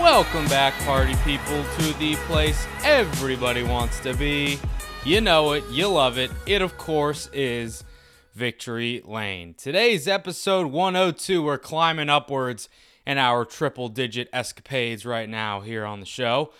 Welcome back, party people, to the place everybody wants to be. You know it, you love it. It, of course, is Victory Lane. Today's episode 102. We're climbing upwards in our triple digit escapades right now here on the show.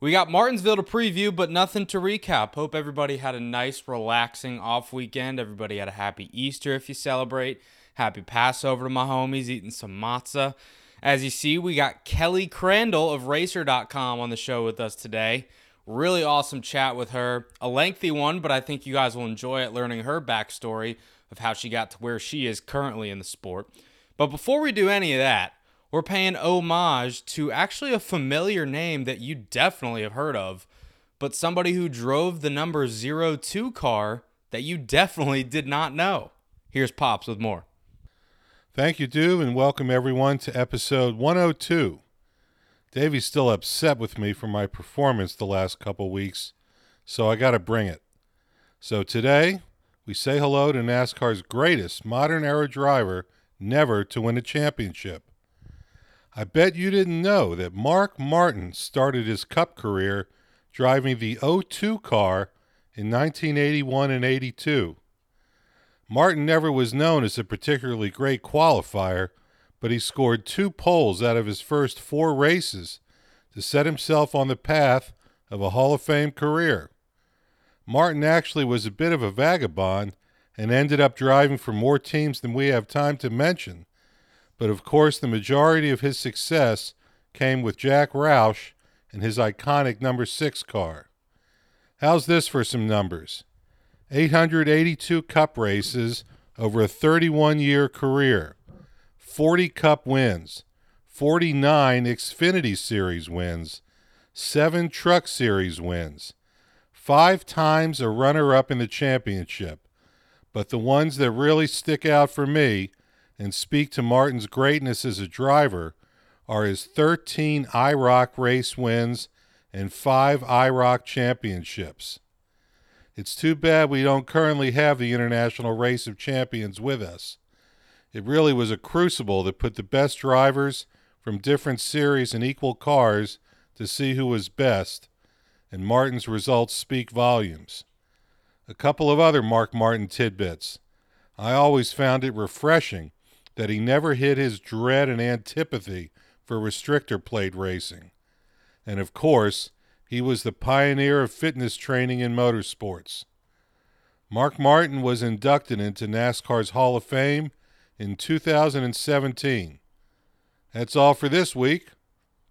We got Martinsville to preview, but nothing to recap. Hope everybody had a nice, relaxing off weekend. Everybody had a happy Easter if you celebrate. Happy Passover to my homies, eating some matzah. As you see, we got Kelly Crandall of Racer.com on the show with us today. Really awesome chat with her. A lengthy one, but I think you guys will enjoy it learning her backstory of how she got to where she is currently in the sport. But before we do any of that, we're paying homage to actually a familiar name that you definitely have heard of, but somebody who drove the number 02 car that you definitely did not know. Here's Pops with more. Thank you, Dew, and welcome everyone to episode 102. Davey's still upset with me for my performance the last couple weeks, so I got to bring it. So today, we say hello to NASCAR's greatest modern era driver never to win a championship. I bet you didn't know that Mark Martin started his Cup career driving the 02 car in 1981 and 82. Martin never was known as a particularly great qualifier, but he scored two poles out of his first four races to set himself on the path of a Hall of Fame career. Martin actually was a bit of a vagabond and ended up driving for more teams than we have time to mention. But of course, the majority of his success came with Jack Roush and his iconic number six car. How's this for some numbers? 882 cup races over a 31 year career, 40 cup wins, 49 Xfinity Series wins, 7 Truck Series wins, 5 times a runner up in the championship. But the ones that really stick out for me and speak to Martin's greatness as a driver are his 13 IROC race wins and 5 IROC championships. It's too bad we don't currently have the International Race of Champions with us. It really was a crucible that put the best drivers from different series in equal cars to see who was best, and Martin's results speak volumes. A couple of other Mark Martin tidbits. I always found it refreshing that he never hid his dread and antipathy for restrictor plate racing. And of course, he was the pioneer of fitness training in motorsports. Mark Martin was inducted into NASCAR's Hall of Fame in 2017. That's all for this week.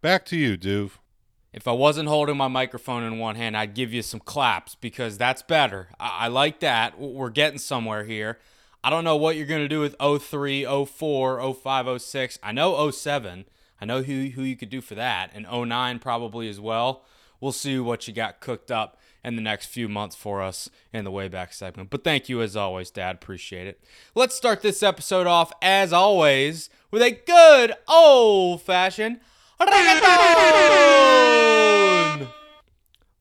Back to you, Duve. If I wasn't holding my microphone in one hand, I'd give you some claps because that's better. I, I like that. We're getting somewhere here. I don't know what you're going to do with 03, 04, 05, 06. I know 07. I know who, who you could do for that, and 09 probably as well we'll see what you got cooked up in the next few months for us in the Wayback segment. But thank you as always, Dad. Appreciate it. Let's start this episode off, as always, with a good old fashioned reggaeton.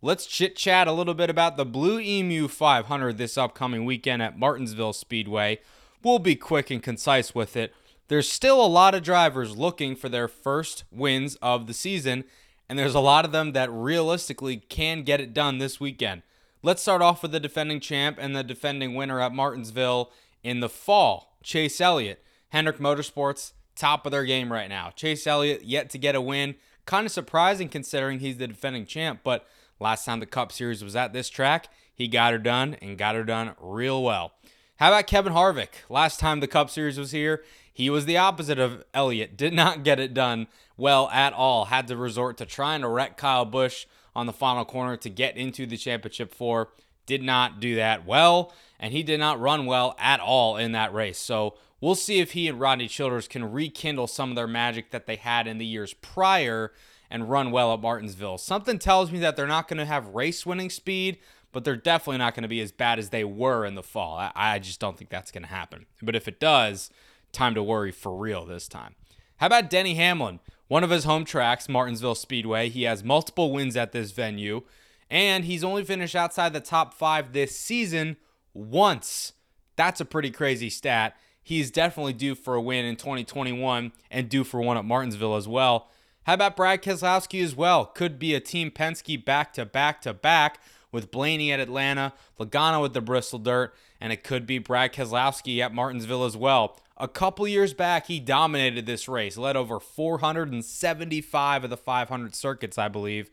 Let's chit chat a little bit about the Blue Emu 500 this upcoming weekend at Martinsville Speedway. We'll be quick and concise with it. There's still a lot of drivers looking for their first wins of the season, and there's a lot of them that realistically can get it done this weekend. Let's start off with the defending champ and the defending winner at Martinsville in the fall, Chase Elliott. Hendrick Motorsports, top of their game right now. Chase Elliott yet to get a win. Kind of surprising considering he's the defending champ, but last time the Cup Series was at this track, he got her done and got her done real well. How about Kevin Harvick? Last time the Cup Series was here, he was the opposite of Elliott. Did not get it done well at all. Had to resort to trying to wreck Kyle Busch on the final corner to get into the championship four. Did not do that well, and he did not run well at all in that race. So We'll see if he and Rodney Childers can rekindle some of their magic that they had in the years prior and run well at Martinsville. Something tells me that they're not going to have race winning speed, but they're definitely not going to be as bad as they were in the fall. I, I just don't think that's going to happen. But if it does, time to worry for real this time. How about Denny Hamlin? One of his home tracks, Martinsville Speedway. He has multiple wins at this venue, and he's only finished outside the top five this season once. That's a pretty crazy stat. He's definitely due for a win in 2021 and due for one at Martinsville as well. How about Brad Keselowski as well? Could be a Team Penske back to back to back with Blaney at Atlanta, Logano with the Bristol Dirt, and it could be Brad Keselowski at Martinsville as well. A couple years back, he dominated this race, led over 475 of the 500 circuits, I believe.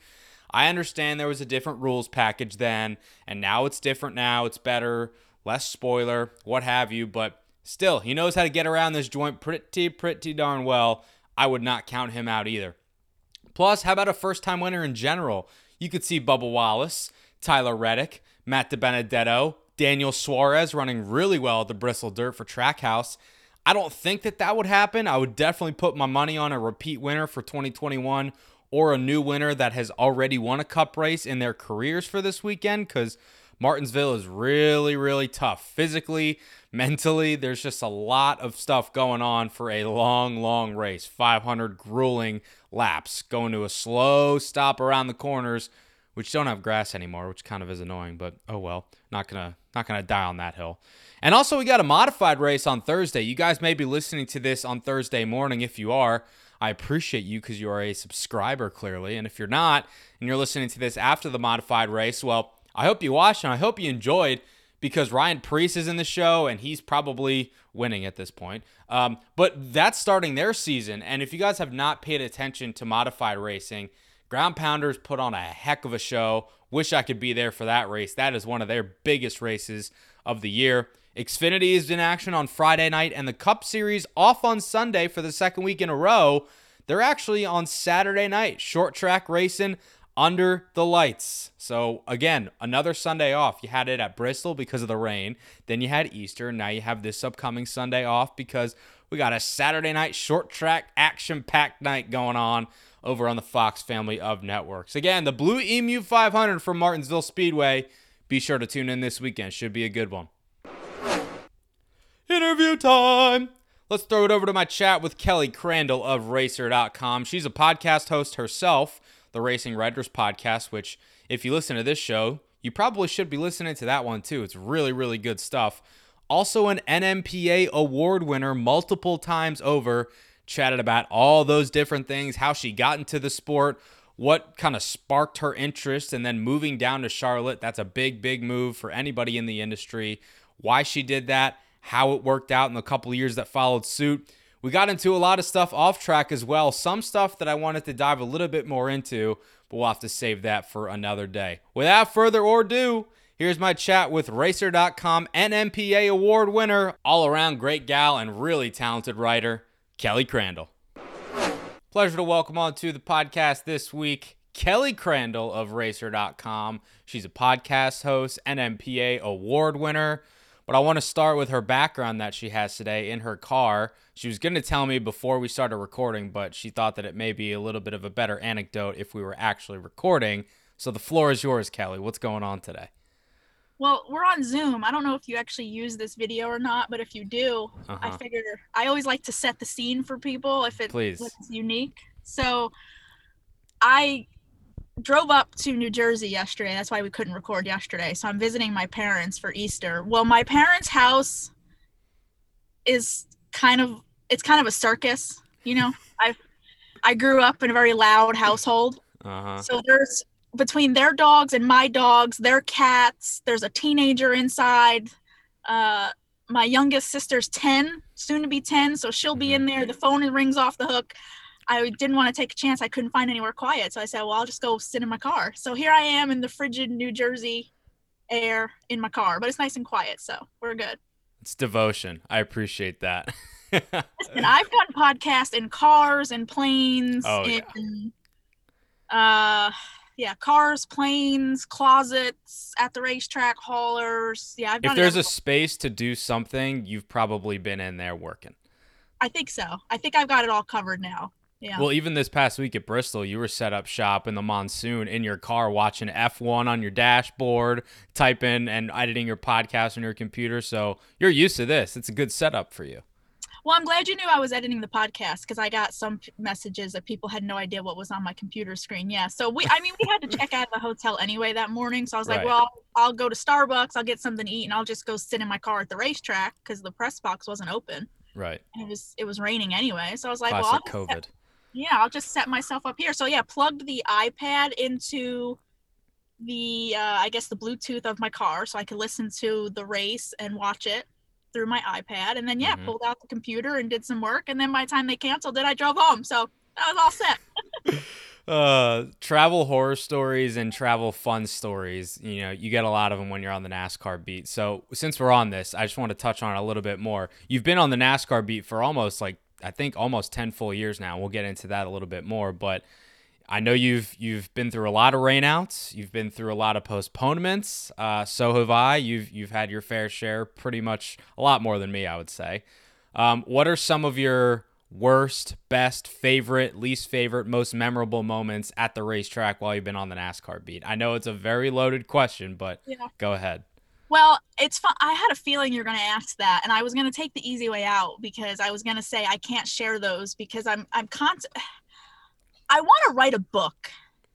I understand there was a different rules package then, and now it's different now. It's better, less spoiler, what have you, but still, he knows how to get around this joint pretty, pretty darn well. I would not count him out either. Plus, how about a first time winner in general? You could see Bubba Wallace, Tyler Reddick, Matt DiBenedetto, Daniel Suarez running really well at the Bristol Dirt for Trackhouse. I don't think that that would happen. I would definitely put my money on a repeat winner for 2021 or a new winner that has already won a cup race in their careers for this weekend because Martinsville is really, really tough physically, mentally. There's just a lot of stuff going on for a long, long race 500 grueling laps, going to a slow stop around the corners, which don't have grass anymore, which kind of is annoying, but oh well. Not gonna not gonna die on that hill. And also we got a modified race on Thursday. You guys may be listening to this on Thursday morning. If you are, I appreciate you because you are a subscriber clearly. And if you're not and you're listening to this after the modified race, well, I hope you watched and I hope you enjoyed because Ryan Preece is in the show and he's probably winning at this point. Um, but that's starting their season. And if you guys have not paid attention to modified racing, Ground Pounders put on a heck of a show. Wish I could be there for that race. That is one of their biggest races of the year. Xfinity is in action on Friday night and the Cup Series off on Sunday for the second week in a row. They're actually on Saturday night, short track racing under the lights. So again, another Sunday off. You had it at Bristol because of the rain. Then you had Easter. Now you have this upcoming Sunday off because we got a Saturday night short track action packed night going on over on the Fox family of networks. Again, the Blue Emu 500 from Martinsville Speedway. Be sure to tune in this weekend. Should be a good one. Interview time. Let's throw it over to my chat with Kelly Crandall of Racer.com. She's a podcast host herself the Racing Writers podcast, which, if you listen to this show, you probably should be listening to that one too. It's really, really good stuff. Also, an NMPA award winner multiple times over. Chatted about all those different things, how she got into the sport, what kind of sparked her interest, and then moving down to Charlotte. That's a big, big move for anybody in the industry. Why she did that, how it worked out in the couple years that followed suit. We got into a lot of stuff off track as well. Some stuff that I wanted to dive a little bit more into, but we'll have to save that for another day. Without further ado, here's my chat with Racer.com NMPA award winner, all around great gal, and really talented writer, Kelly Crandall. Pleasure to welcome on to the podcast this week, Kelly Crandall of Racer.com. She's a podcast host, NMPA award winner. But I want to start with her background that she has today in her car. She was going to tell me before we started recording, but she thought that it may be a little bit of a better anecdote if we were actually recording. So the floor is yours, Kelly. What's going on today? Well, we're on Zoom. I don't know if you actually use this video or not, but if you do, uh-huh. I figure I always like to set the scene for people if it, Please. it's unique. So I drove up to New Jersey yesterday. That's why we couldn't record yesterday. So I'm visiting my parents for Easter. Well, my parents' house is kind of it's kind of a circus, you know. I I grew up in a very loud household. Uh-huh. So there's between their dogs and my dogs, their cats, there's a teenager inside. Uh my youngest sister's 10, soon to be 10, so she'll be mm-hmm. in there. The phone rings off the hook. I didn't want to take a chance. I couldn't find anywhere quiet. So I said, well, I'll just go sit in my car. So here I am in the frigid New Jersey air in my car, but it's nice and quiet. So we're good. It's devotion. I appreciate that. Listen, I've done podcasts in cars and planes. Oh, in, yeah. uh, yeah, cars, planes, closets at the racetrack, haulers. Yeah, I've If there's a space to do something, you've probably been in there working. I think so. I think I've got it all covered now. Yeah. Well, even this past week at Bristol, you were set up shop in the monsoon in your car watching F1 on your dashboard, typing and editing your podcast on your computer. So you're used to this. It's a good setup for you. Well, I'm glad you knew I was editing the podcast because I got some p- messages that people had no idea what was on my computer screen. Yeah. So we, I mean, we had to check out of the hotel anyway that morning. So I was like, Right. well, I'll go to Starbucks, I'll get something to eat, and I'll just go sit in my car at the racetrack because the press box wasn't open. Right. And it was it was raining anyway. So I was like, well, Classic I'll just set- yeah, I'll just set myself up here. So yeah, plugged the iPad into the uh, I guess the Bluetooth of my car so I could listen to the race and watch it through my iPad. And then yeah, Mhm. pulled out the computer and did some work. And then by the time they canceled it, I drove home. So that was all set. Uh, travel horror stories and travel fun stories. You know, you get a lot of them when you're on the NASCAR beat. So since we're on this, I just want to touch on it a little bit more. You've been on the NASCAR beat for almost like I think almost 10 full years now. We'll get into that a little bit more, but I know you've you've been through a lot of rainouts. You've been through a lot of postponements. Uh, so have I. You've you've had your fair share, pretty much a lot more than me, I would say. Um, what are some of your worst, best, favorite, least favorite, most memorable moments at the racetrack while you've been on the NASCAR beat? I know it's a very loaded question, but Yeah. go ahead. Well, it's fun. I had a feeling you're going to ask that, and I was going to take the easy way out because I was going to say I can't share those because I'm I'm con- I want to write a book.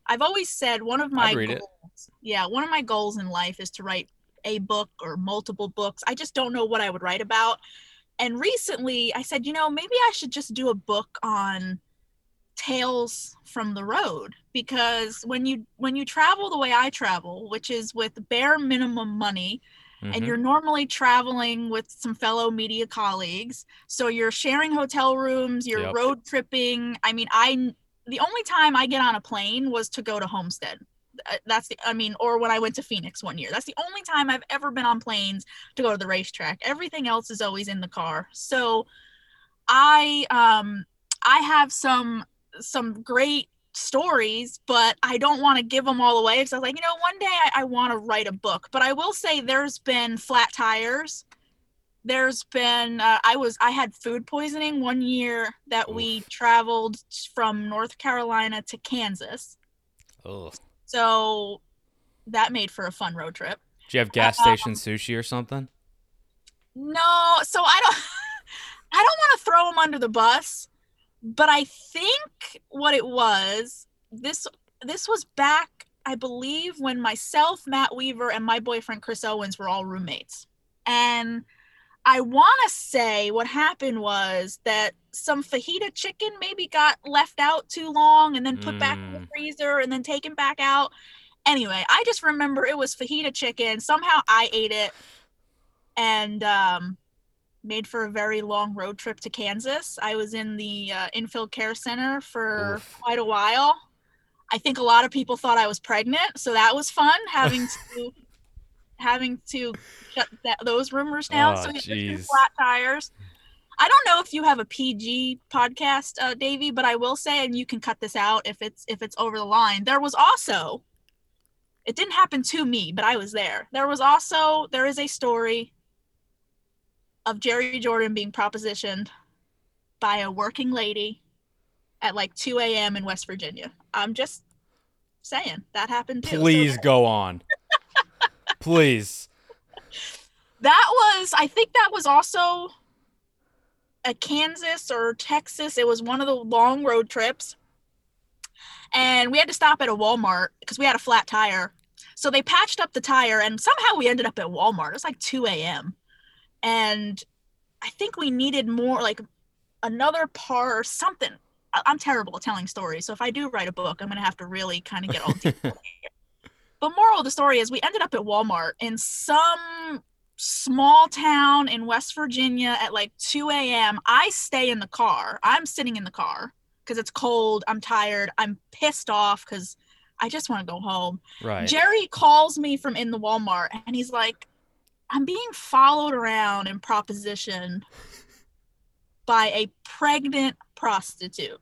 I've always said one of my it. goals, yeah, one of my goals in life is to write a book or multiple books. I just don't know what I would write about. And recently, I said, you know, maybe I should just do a book on tales from the road because when you when you travel the way I travel, which is with bare minimum money, Mhm. and you're normally traveling with some fellow media colleagues so you're sharing hotel rooms you're Yep. road tripping i mean i the only time i get on a plane was to go to homestead Uh, that's the i mean or when i went to phoenix one year that's the only time i've ever been on planes to go to the racetrack everything else is always in the car so i um i have some some great stories, but I don't want to give them all away because I was like, you know, one day I, I want to write a book. But I will say there's been flat tires. There's been uh, I was I had food poisoning one year that we traveled from North Carolina to Kansas. Ugh. So that made for a fun road trip. Do you have gas station sushi or something? No, so I don't I don't want to throw them under the bus, but I think what it was this this was back I believe when myself, Matt Weaver and my boyfriend Chris Owens were all roommates. And I want to say what happened was that some fajita chicken maybe got left out too long and then put back in the Mm. freezer and then taken back out. Anyway, I just remember it was fajita chicken. Somehow I ate it and um, made for a very long road trip to Kansas. I was in the uh, infield care center for Oof. quite a while. I think a lot of people thought I was pregnant, so that was fun having to having to shut that, those rumors down. Oh, so there's been flat tires. I don't know if you have a PG podcast, uh, Davey, but I will say, and you can cut this out if it's if it's over the line. There was also, it didn't happen to me, but I was there. There was also there is a story of Jerry Jordan being propositioned by a working lady at like 2 a.m. in West Virginia. I'm just saying that happened too. So Please go on. Please. that was, I think that was also a Kansas or Texas. It was one of the long road trips. And we had to stop at a Walmart because we had a flat tire. So they patched up the tire and somehow we ended up at Walmart. It was like 2 a.m. And I think we needed more, like another par or something. I'm terrible at telling stories. So if I do write a book, I'm going to have to really kind of get all deep. But moral of the story is we ended up at Walmart in some small town in West Virginia at like 2 a.m. I stay in the car. I'm sitting in the car because it's cold. I'm tired. I'm pissed off because I just want to go home. Right. Jerry calls me from in the Walmart and he's like, I'm being followed around and propositioned by a pregnant prostitute.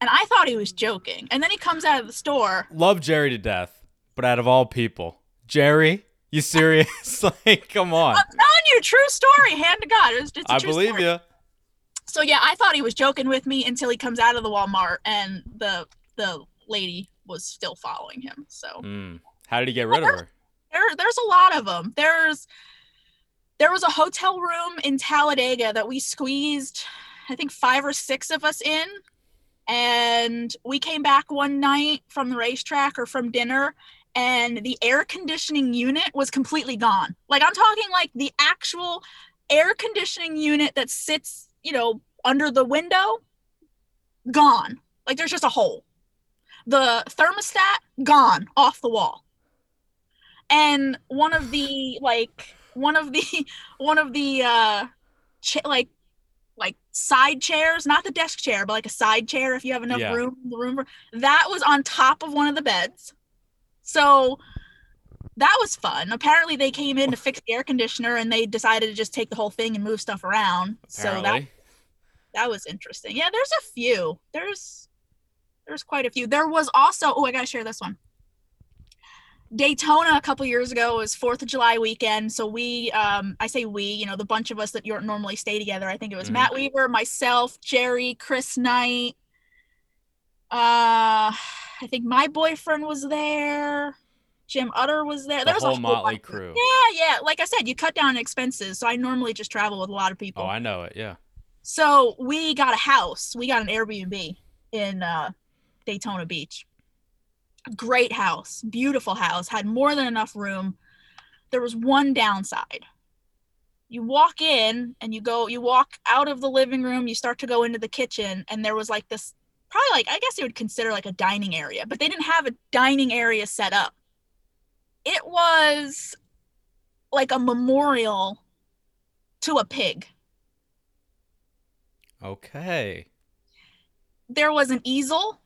And I thought he was joking. And then he comes out of the store. Love Jerry to death, but out of all people, Jerry, you serious? like, come on. I'm telling you, true story, hand to God. It was just a I believe story. you. So yeah, I thought he was joking with me until he comes out of the Walmart and the the lady was still following him. So Mm. How did he get rid of her? there there's a lot of them. There's there was a hotel room in Talladega that we squeezed I think 5 or 6 of us in and we came back one night from the racetrack or from dinner and the air conditioning unit was completely gone. Like I'm talking like the actual air conditioning unit that sits, you know, under the window gone. Like there's just a hole. The thermostat gone off the wall and one of the like one of the one of the uh like like side chairs not the desk chair but like a side chair if you have enough Yeah. room the room that was on top of one of the beds so that was fun apparently they came in to fix the air conditioner and they decided to just take the whole thing and move stuff around so that that was interesting. Yeah, there's a few. There's there's quite a few. There was also oh, I gotta share this one. Daytona a couple years ago was Fourth of July weekend, so we um I say we, you know, the bunch of us that you normally stay together. I think it was Mhm. Matt Weaver, myself, Jerry, Chris Knight. Uh, I think my boyfriend was there. Jim Utter was there. The there was whole a whole motley crew. Yeah, yeah. Like I said, you cut down expenses, so I normally just travel with a lot of people. Oh, I know it. Yeah. So we got a house. We got an Airbnb in uh, Daytona Beach. Great house, beautiful house, had more than enough room. There was one downside. You walk in and you go, you walk out of the living room, you start to go into the kitchen, and there was like this probably like, I guess you would consider like a dining area, but they didn't have a dining area set up. It was like a memorial to a pig. Okay. there was an easel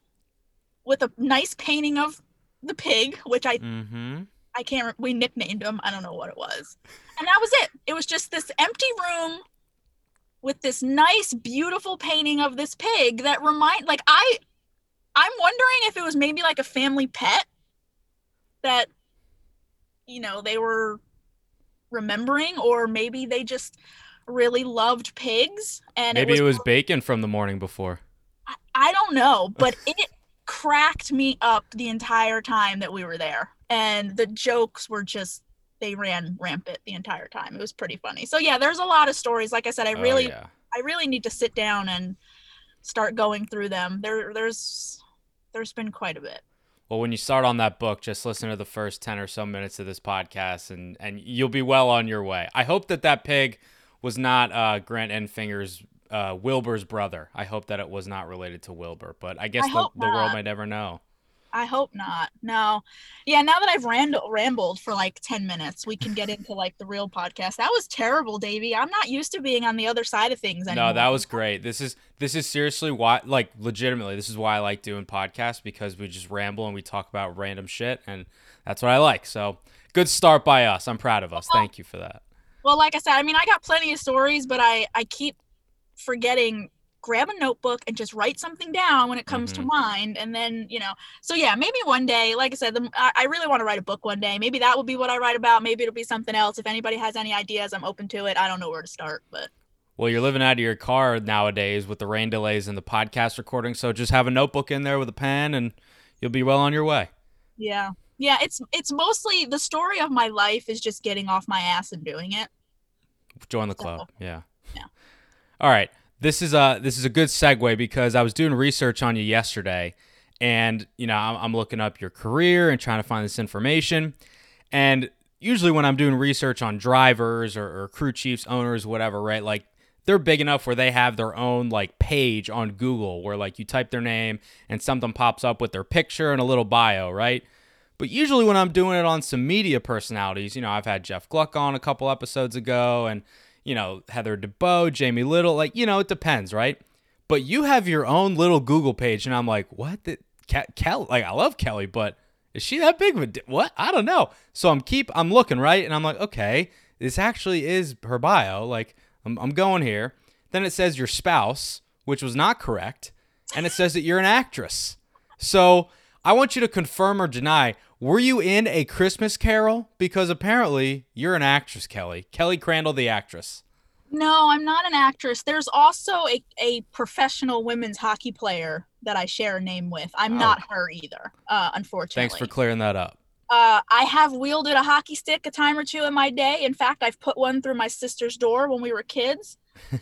with a nice painting of the pig, which I Mm-hmm. I can't we nicknamed him. I don't know what it was, and that was it. It was just this empty room with this nice, beautiful painting of this pig that remind like I I'm wondering if it was maybe like a family pet that you know they were remembering, or maybe they just really loved pigs and Maybe it was it was bacon from the morning before. I- I don't know, but it cracked me up the entire time that we were there. And the jokes were just they ran rampant the entire time. It was pretty funny. So yeah, there's a lot of stories. Like I said, I Oh, really yeah. I really need to sit down and start going through them. There there's there's been quite a bit. Well, when you start on that book, just listen to the first 10 or so minutes of this podcast and, and you'll be well on your way. I hope that that pig was not uh, Grant Enfinger's, uh, Wilbur's brother. I hope that it was not related to Wilbur, but I guess I the, the world might never know. I hope not. No. Yeah, now that I've rand- rambled for like 10 minutes, we can get into like the real podcast. That was terrible, Davey. I'm not used to being on the other side of things anymore. No, that was great. This is this is seriously why like legitimately this is why I like doing podcasts because we just ramble and we talk about random shit and that's what I like. So, good start by us. I'm proud of us. Thank you for that. Well, like I said, I mean, I got plenty of stories, but I I keep forgetting grab a notebook and just write something down when it comes to Mhm. mind and then you know so yeah maybe one day like i said the, I, I really want to write a book one day maybe that will be what i write about maybe it'll be something else if anybody has any ideas i'm open to it i don't know where to start but Well, you're living out of your car nowadays with the rain delays and the podcast recording, so just have a notebook in there with a pen and you'll be well on your way. yeah yeah it's it's mostly the story of my life is just getting off my ass and doing it Join the So, club. Yeah. All right. This is a this is a good segue because I was doing research on you yesterday, and you know I'm, I'm looking up your career and trying to find this information, and usually when I'm doing research on drivers or, or crew chiefs, owners, whatever, right? Like they're big enough where they have their own like page on Google where like you type their name and something pops up with their picture and a little bio, right? But usually when I'm doing it on some media personalities, you know, I've had Jeff Gluck on a couple episodes ago and, you know, Heather DeBeaux, Jamie Little, like, you know, it depends, right? But you have your own little Google page and I'm like, what? The, Ke- Kelly, like, I love Kelly, but is she that big of a, di- what? I don't know. So I'm keep, I'm looking, right? And I'm like, okay, this actually is her bio. Like, I'm, I'm going here. Then it says your spouse, which was not correct. and it says that you're an actress. So I want you to confirm or deny. Were you in a Christmas Carol? Because apparently you're an actress, Kelly. Kelly Crandall, the actress. No, I'm not an actress. There's also a, a professional women's hockey player that I share a name with. I'm Oh. not her either, uh, unfortunately. Thanks for clearing that up. Uh, I have wielded a hockey stick a time or two in my day. In fact, I've put one through my sister's door when we were kids.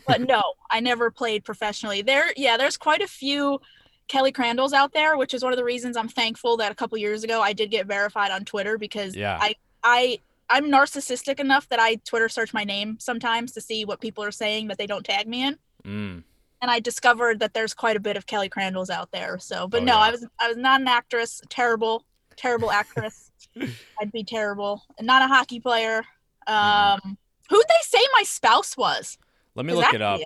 But no, I never played professionally. There, yeah, there's quite a few Kelly Crandalls out there, which is one of the reasons I'm thankful that a couple years ago I did get verified on Twitter because Yeah. I, I, I'm narcissistic enough that I Twitter search my name sometimes to see what people are saying that they don't tag me in Mm. and I discovered that there's quite a bit of Kelly Crandalls out there. So, but Oh, no, yeah. I was I was not an actress. Terrible, terrible actress. I'd be terrible. And not a hockey player. Um, who'd they say my spouse was? Let me look it up. you?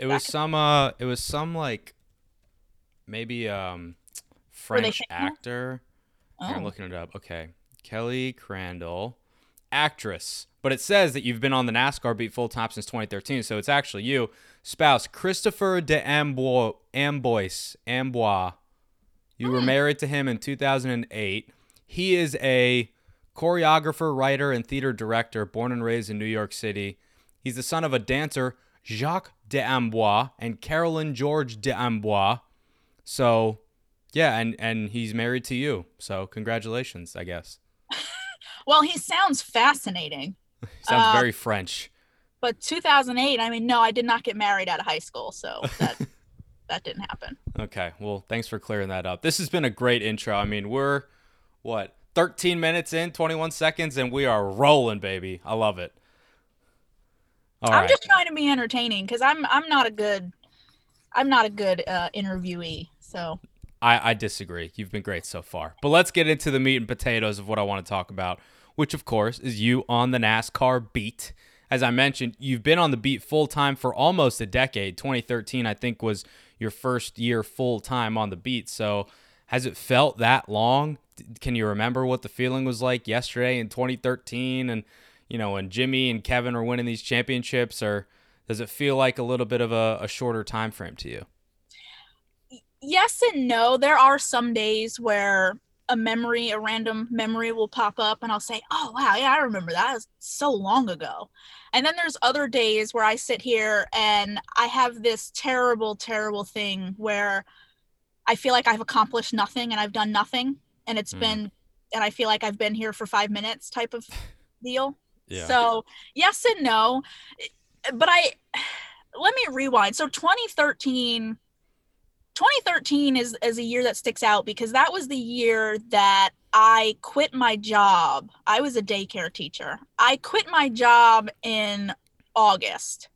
It was some uh it was some like maybe um French actor. Here, I'm Oh, looking it up. Okay. Kelly Crandall, actress. But it says that you've been on the NASCAR beat full time since 2013, so it's actually you. Spouse Christopher de Amboise. Amboise. Amboise. You were Hmm. married to him in 2008. He is a choreographer, writer, and theater director born and raised in New York City. He's the son of a dancer, Jacques de Amboise, and Carolyn George de Amboise. So, yeah, and, and he's married to you. So, congratulations, I guess. well, he sounds fascinating. Sounds Uh, very French. But 2008, I mean, no, I did not get married out of high school, so that that didn't happen. Okay, well, thanks for clearing that up. This has been a great intro. I mean, we're, what, 13 minutes in, 21 seconds, and we are rolling, baby. I love it. All I'm right. just trying to be entertaining because I'm I'm not a good I'm not a good uh, interviewee. So I, I disagree. You've been great so far. But let's get into the meat and potatoes of what I want to talk about, which, of course, is you on the NASCAR beat. As I mentioned, you've been on the beat full time for almost a decade. 2013, I think, was your first year full time on the beat. So, has it felt that long? Can you remember what the feeling was like yesterday in 2013 and, you know, when Jimmy and Kevin are winning these championships? Or does it feel like a little bit of a, a shorter time frame to you? yes and no. There are some days where a memory, a random memory will pop up and I'll say, Oh wow, yeah, I remember that. That was so long ago. And then there's other days where I sit here and I have this terrible, terrible thing where I feel like I've accomplished nothing and I've done nothing. And it's Mm. been and I feel like I've been here for five minutes type of deal. Yeah. So yes and no, but I let me rewind. So 2013, 2013 is is a year that sticks out because that was the year that I quit my job. I was a daycare teacher. I quit my job in August.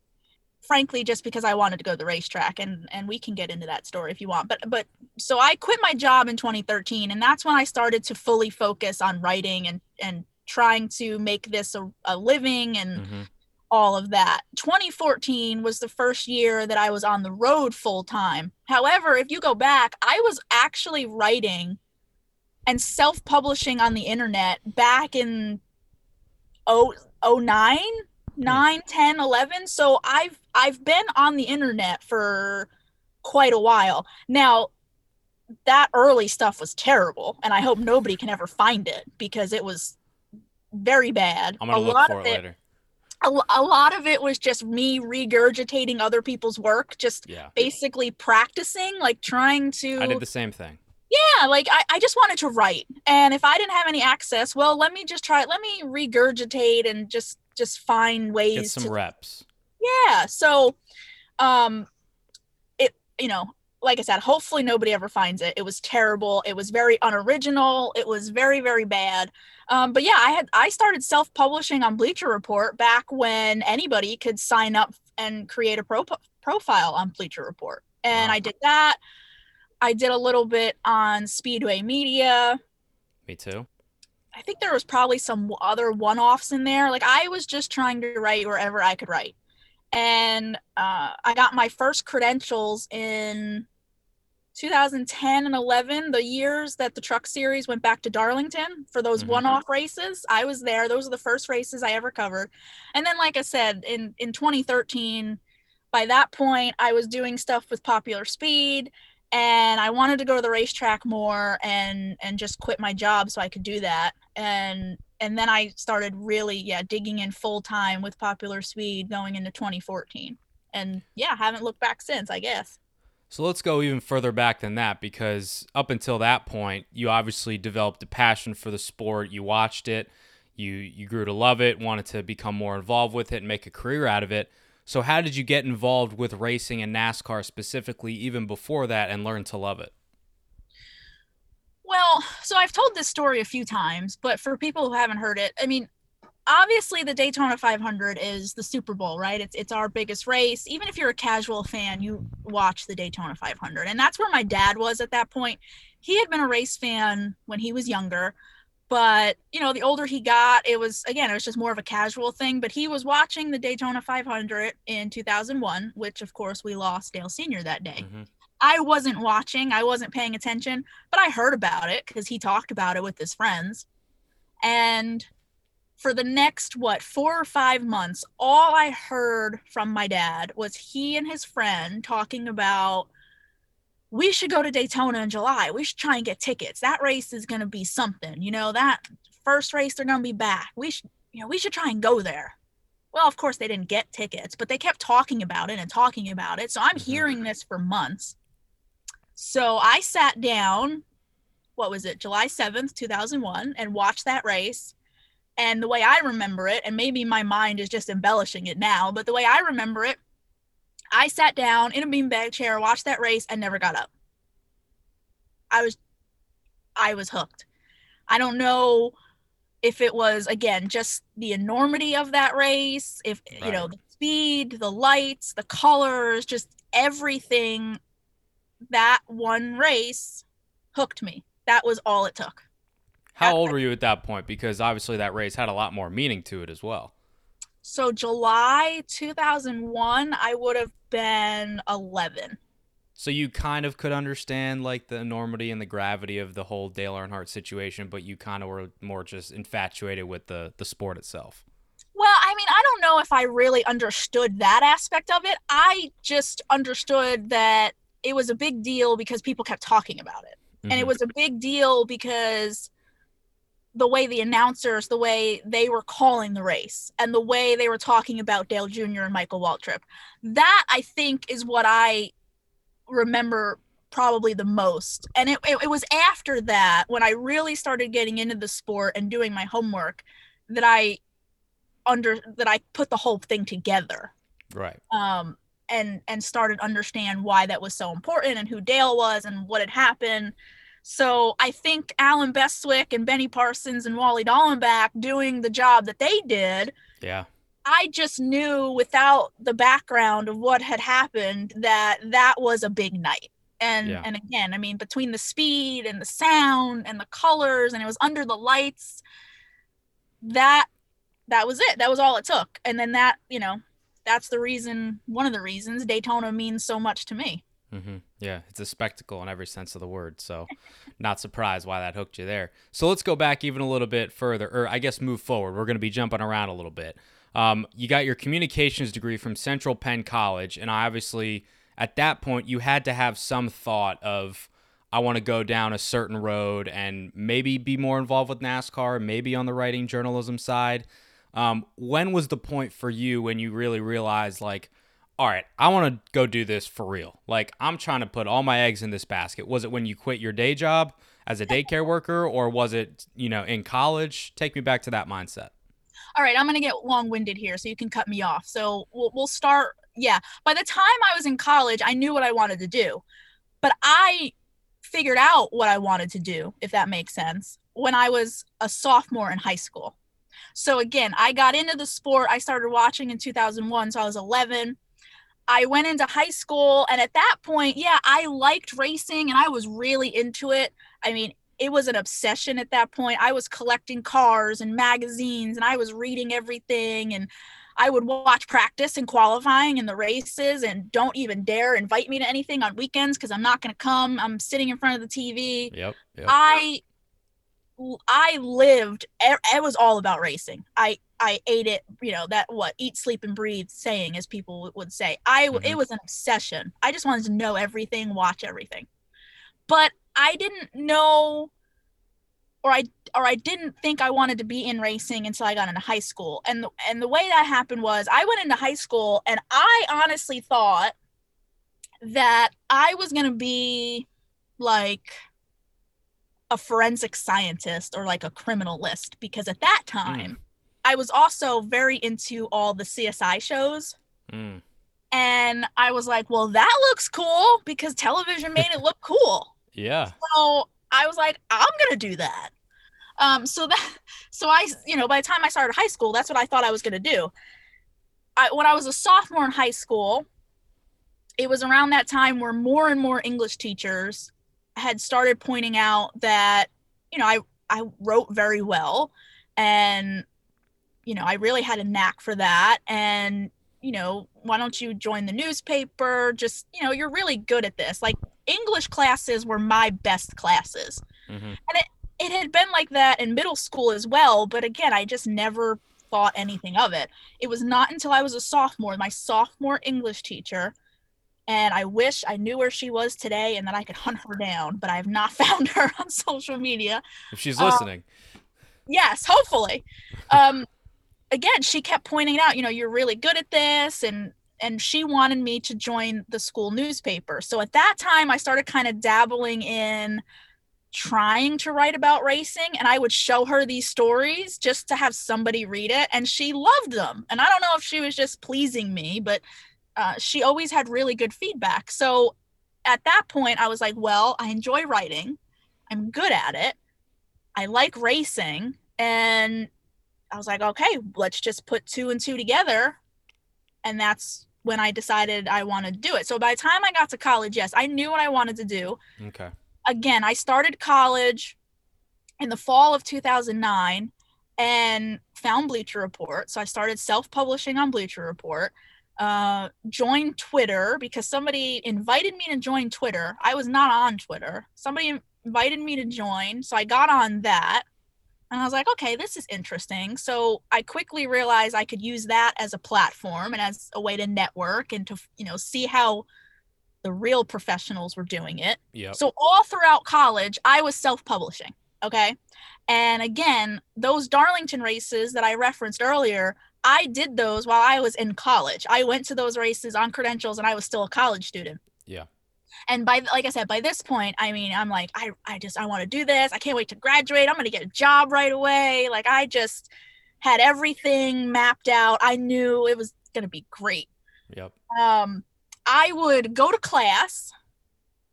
Frankly, just because I wanted to go to the racetrack, and and we can get into that story if you want. But but so I quit my job in 2013, and that's when I started to fully focus on writing and and trying to make this a, a living and hmm all of that. 2014 was the first year that I was on the road full time. However, if you go back, I was actually writing and self publishing on the internet back in oh, oh, 09, 9, 10, 11. So I've I've been on the internet for quite a while. Now, that early stuff was terrible, and I hope nobody can ever find it because it was very bad. I'm going A look lot for of it later. A, a lot of it was just me regurgitating other people's work just Yeah. basically practicing like trying to I did the same thing. yeah like I, I just wanted to write and if i didn't have any access well let me just try let me regurgitate and just just find ways Get some to reps. yeah so um it you know like i said hopefully nobody ever finds it it was terrible it was very unoriginal it was very very bad um but yeah i had i started self-publishing on bleacher report back when anybody could sign up and create a pro- profile on bleacher report and Wow. i did that i did a little bit on speedway media Me too. I think there was probably some other one-offs in there. Like I was just trying to write wherever I could write, and uh, I got my first credentials in 2010 and 11, the years that the Truck Series went back to Darlington for those Mhm. one-off races. I was there. Those are the first races I ever covered. And then, like I said, in in 2013, by that point, I was doing stuff with Popular Speed and I wanted to go to the racetrack more and and just quit my job so I could do that. And and then I started really yeah digging in full time with Popular Speed going into 2014. And yeah, haven't looked back since, I guess. So let's go even further back than that because up until that point, you obviously developed a passion for the sport. You watched it, you you grew to love it, wanted to become more involved with it and make a career out of it. So how did you get involved with racing and NASCAR specifically even before that and learn to love it? Well, so I've told this story a few times, but for people who haven't heard it, I mean, obviously the Daytona 500 is the Super Bowl, right? It's it's our biggest race. Even if you're a casual fan, you watch the Daytona 500. And that's where my dad was at that point. He had been a race fan when he was younger, but you know, the older he got, it was again, it was just more of a casual thing, but he was watching the Daytona 500 in 2001, which of course we lost Dale Sr. that day. Mm-hmm. I wasn't watching, I wasn't paying attention, but I heard about it cuz he talked about it with his friends. And for the next what four or five months all i heard from my dad was he and his friend talking about we should go to daytona in july. We should try and get tickets. That race is going to be something you know that first race they're going to be back. We should you know we should try and go there. Well of course they didn't get tickets but they kept talking about it and talking about it so i'm mm-hmm. hearing this for months. So i sat down what was it july 7th 2001 and watched that race and the way I remember it, and maybe my mind is just embellishing it now, but the way I remember it, I sat down in a beanbag chair, watched that race, and never got up. I was, I was hooked. I don't know if it was again just the enormity of that race, if right. you know the speed, the lights, the colors, just everything. That one race hooked me. That was all it took. How old were you at that point? Because obviously that race had a lot more meaning to it as well. So July 2001, I would have been 11. So you kind of could understand like the enormity and the gravity of the whole Dale Earnhardt situation, but you kind of were more just infatuated with the the sport itself. Well, I mean, I don't know if I really understood that aspect of it. I just understood that it was a big deal because people kept talking about it. Mm-hmm. And it mm-hmm. was a big deal because the way the announcers, the way they were calling the race, and the way they were talking about Dale Jr. and Michael Waltrip. That I think is what I remember probably the most. And it, it, it, was after that when I really started getting into the sport and doing my homework that I under that I put the whole thing together. Right. Um and and started understand why that was so important and who Dale was and what had happened so I think Allen Bestwick and Benny Parsons and Wally Dallenbach doing the job that they did. Yeah. I just knew without the background of what had happened that that was a big night. And yeah. and again, I mean between the speed and the sound and the colors and it was under the lights that that was it. That was all it took. And then that, you know, that's the reason one of the reasons Daytona means so much to me. Mm-hmm. Yeah, it's a spectacle in every sense of the word. So, not surprised why that hooked you there. So let's go back even a little bit further, or I guess move forward. We're going to be jumping around a little bit. Um, you got your communications degree from Central Penn College, and obviously at that point you had to have some thought of I want to go down a certain road and maybe be more involved with NASCAR, maybe on the writing journalism side. Um, when was the point for you when you really realized like all right, I want to go do this for real. Like, I'm trying to put all my eggs in this basket. Was it when you quit your day job as a daycare worker, or was it, you know, in college? Take me back to that mindset. All right, I'm going to get long winded here so you can cut me off. So we'll, we'll start. Yeah. By the time I was in college, I knew what I wanted to do, but I figured out what I wanted to do, if that makes sense, when I was a sophomore in high school. So again, I got into the sport. I started watching in 2001. So I was 11 I went into high school, and at that point, yeah, I liked racing and I was really into it. I mean, it was an obsession at that point. I was collecting cars and magazines, and I was reading everything. And I would watch practice and qualifying and the races, and don't even dare invite me to anything on weekends because I'm not going to come. I'm sitting in front of the TV. Yep, yep. I I lived. It was all about racing. I I ate it, you know, that what eat, sleep, and breathe saying, as people would say. I mm-hmm. it was an obsession. I just wanted to know everything, watch everything. but I didn't know or I or I didn't think I wanted to be in racing until I got into high school. And the, and the way that happened was I went into high school and I honestly thought that I was going to be like a forensic scientist or like a criminalist because at that time I was also very into all the CSI shows. Mm. And I was like, well, that looks cool because television made it look cool. Yeah. So I was like, I'm gonna do that. Um, so that, so I, you know, by the time I started high school, that's what I thought I was gonna do. I, when I was a sophomore in high school, it was around that time where more and more English teachers had started pointing out that, you know, I I wrote very well, and you know, I really had a knack for that, and you know, why don't you join the newspaper? Just, you know, you're really good at this. Like English classes were my best classes. hmm It it had been like that in middle school as well, but again, I just never thought anything of it. It was not until I was a sophomore, my sophomore English teacher, and I wish I knew where she was today and that I could hunt her down, but I have not found her on social media. If she's listening. Yes, hopefully. Um, again, she kept pointing out, you know, you're really good at this, and and she wanted me to join the school newspaper. So at that time, I started kind of dabbling in trying to write about racing, and I would show her these stories just to have somebody read it, and she loved them. And I don't know if she was just pleasing me, but uh, she always had really good feedback. So at that point, I was like, well, I enjoy writing, I'm good at it. I like racing and I was like, okay, let's just put two and two together. And that's when I decided I wanted to do it. So by the time I got to college, yes, I knew what I wanted to do. Okay. Again, I started college in the fall of 2009 and found Bleacher Report. So I started self publishing on Bleacher Report. Uh, joined Twitter because somebody invited me to join Twitter. I was not on Twitter. Somebody invited me to join. So I got on that. And I was like, okay, this is interesting. So I quickly realized I could use that as a platform and as a way to network and to, you know, see how the real professionals were doing it. Yep. So all throughout college, I was self-publishing. Okay. And again, those Darlington races that I referenced earlier, I did those while I was in college. I went to those races on credentials and I was still a college student. Yeah. And by like I said, by this point, I mean, I'm like, I, I just I want to do this. I can't wait to graduate. I'm gonna get a job right away. Like I just had everything mapped out. I knew it was gonna be great Yep. um, I would go to class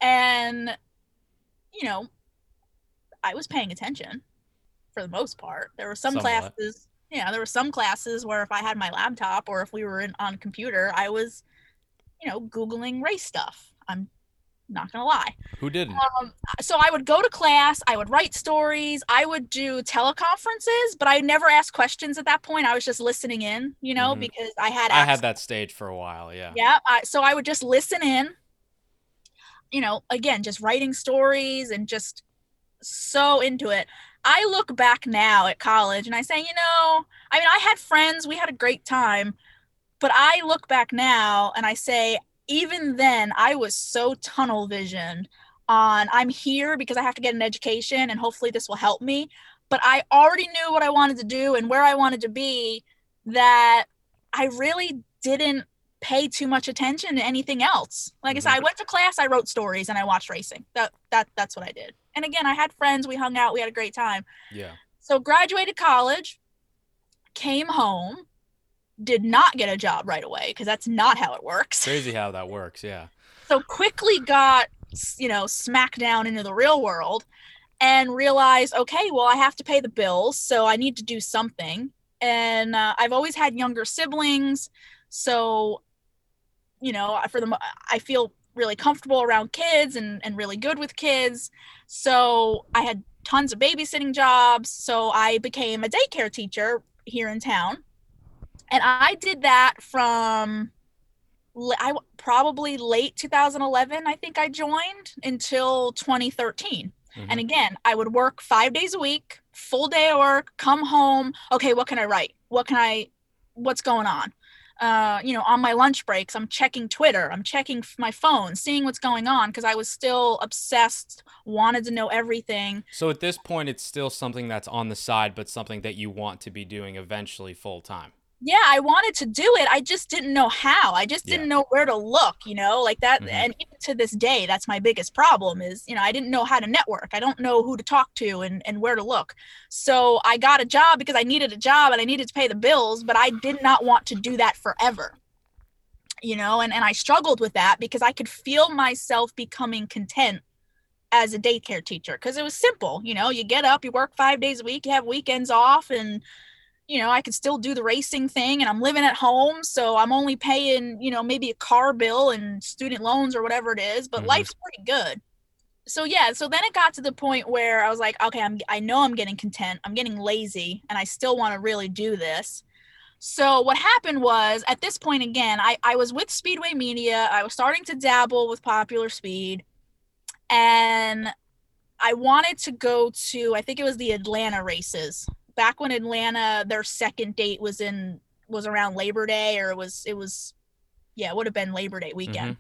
and, you know, I was paying attention for the most part. There were some Somewhat. classes, yeah, there were some classes where if I had my laptop or if we were in, on computer, I was, you know, Googling race stuff. I'm not to lie. Who didn't? Um, so I would go to class, I would write stories, I would do teleconferences, but I never asked questions at that point. I was just listening in, you know, Mhm. because I had I had that stage for a while. Yeah. yeah. I, so I would just listen in, you know, again, just writing stories and just so into it. I look back now at college and I say, you know, I mean, I had friends, we had a great time, but I look back now and I say, even then, I was so tunnel vision on I'm here because I have to get an education and hopefully this will help me. But I already knew what I wanted to do and where I wanted to be that I really didn't pay too much attention to anything else. Like I said, I mm-hmm. went to class, I wrote stories, and I watched racing. That that that's what I did. And again, I had friends, we hung out, we had a great time. Yeah. So graduated college, came home, did not get a job right away because that's not how it works. Crazy how that works. Yeah. So quickly got you know smacked down into the real world and realized, okay, well I have to pay the bills, so I need to do something. And uh, I've always had younger siblings, so you know for the I feel really comfortable around kids and and really good with kids. So I had tons of babysitting jobs, so I became a daycare teacher here in town. And I did that from I probably late 2011 I think I joined until 2013. Mhm. And again, I would work 5 days a week, full day of work, come home, okay, what can I write? What can I what's going on? uh, you know, on my lunch breaks, I'm checking Twitter, I'm checking my phone, seeing what's going on because I was still obsessed, wanted to know everything. So at this point, it's still something that's on the side, but something that you want to be doing eventually full time. Yeah, I wanted to do it. I just didn't know how. I just didn't know where to look, you know, like that. Mhm. And even to this day, that's my biggest problem is, you know, I didn't know how to network. I don't know who to talk to and, and where to look. So I got a job because I needed a job and I needed to pay the bills, but I did not want to do that forever. You know, and, and I struggled with that because I could feel myself becoming content as a daycare teacher because it was simple. You know, you get up, you work five days a week, you have weekends off, and you know, I could still do the racing thing and I'm living at home. So I'm only paying, you know, maybe a car bill and student loans or whatever it is, but Mhm. life's pretty good. So yeah, so then it got to the point where I was like, okay, I'm I know I'm getting content. I'm getting lazy and I still want to really do this. So what happened was at this point again, I, I was with Speedway Media. I was starting to dabble with popular speed and I wanted to go to I think it was the Atlanta races back when Atlanta their second date was in was around Labor Day or it was it was yeah, it would have been Labor Day weekend.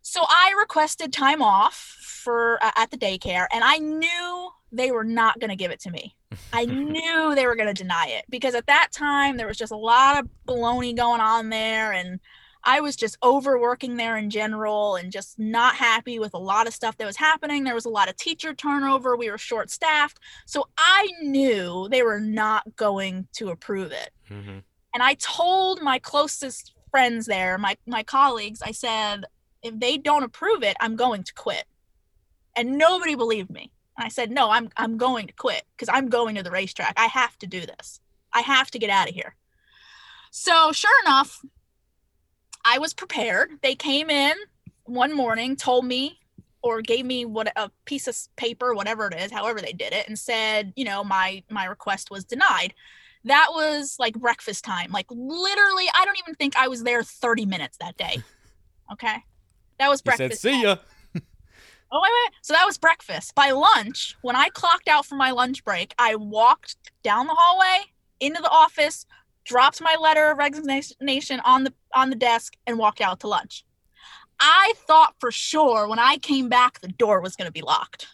So I requested time off for uh, at the daycare and I knew they were not going to give it to me. I knew they were going to deny it because at that time there was just a lot of baloney going on there and I was just overworking there in general and just not happy with a lot of stuff that was happening. There was a lot of teacher turnover. We were short staffed. So I knew they were not going to approve it. Mm-hmm. And I told my closest friends there, my, my colleagues, I said, if they don't approve it, I'm going to quit. And nobody believed me. And I said, no, I'm, I'm going to quit because I'm going to the racetrack. I have to do this. I have to get out of here. So sure enough, I was prepared. They came in one morning, told me or gave me what a piece of paper, whatever it is, however they did it, and said, you know, my my request was denied. That was like breakfast time. Like literally, I don't even think I was there 30 minutes that day. Okay. That was He said, breakfast. "See ya." Oh wait, wait. So that was breakfast. By lunch, when I clocked out for my lunch break, I walked down the hallway into the office, dropped my letter of resignation on the on the desk, and walked out to lunch. I thought for sure when I came back the door was going to be locked.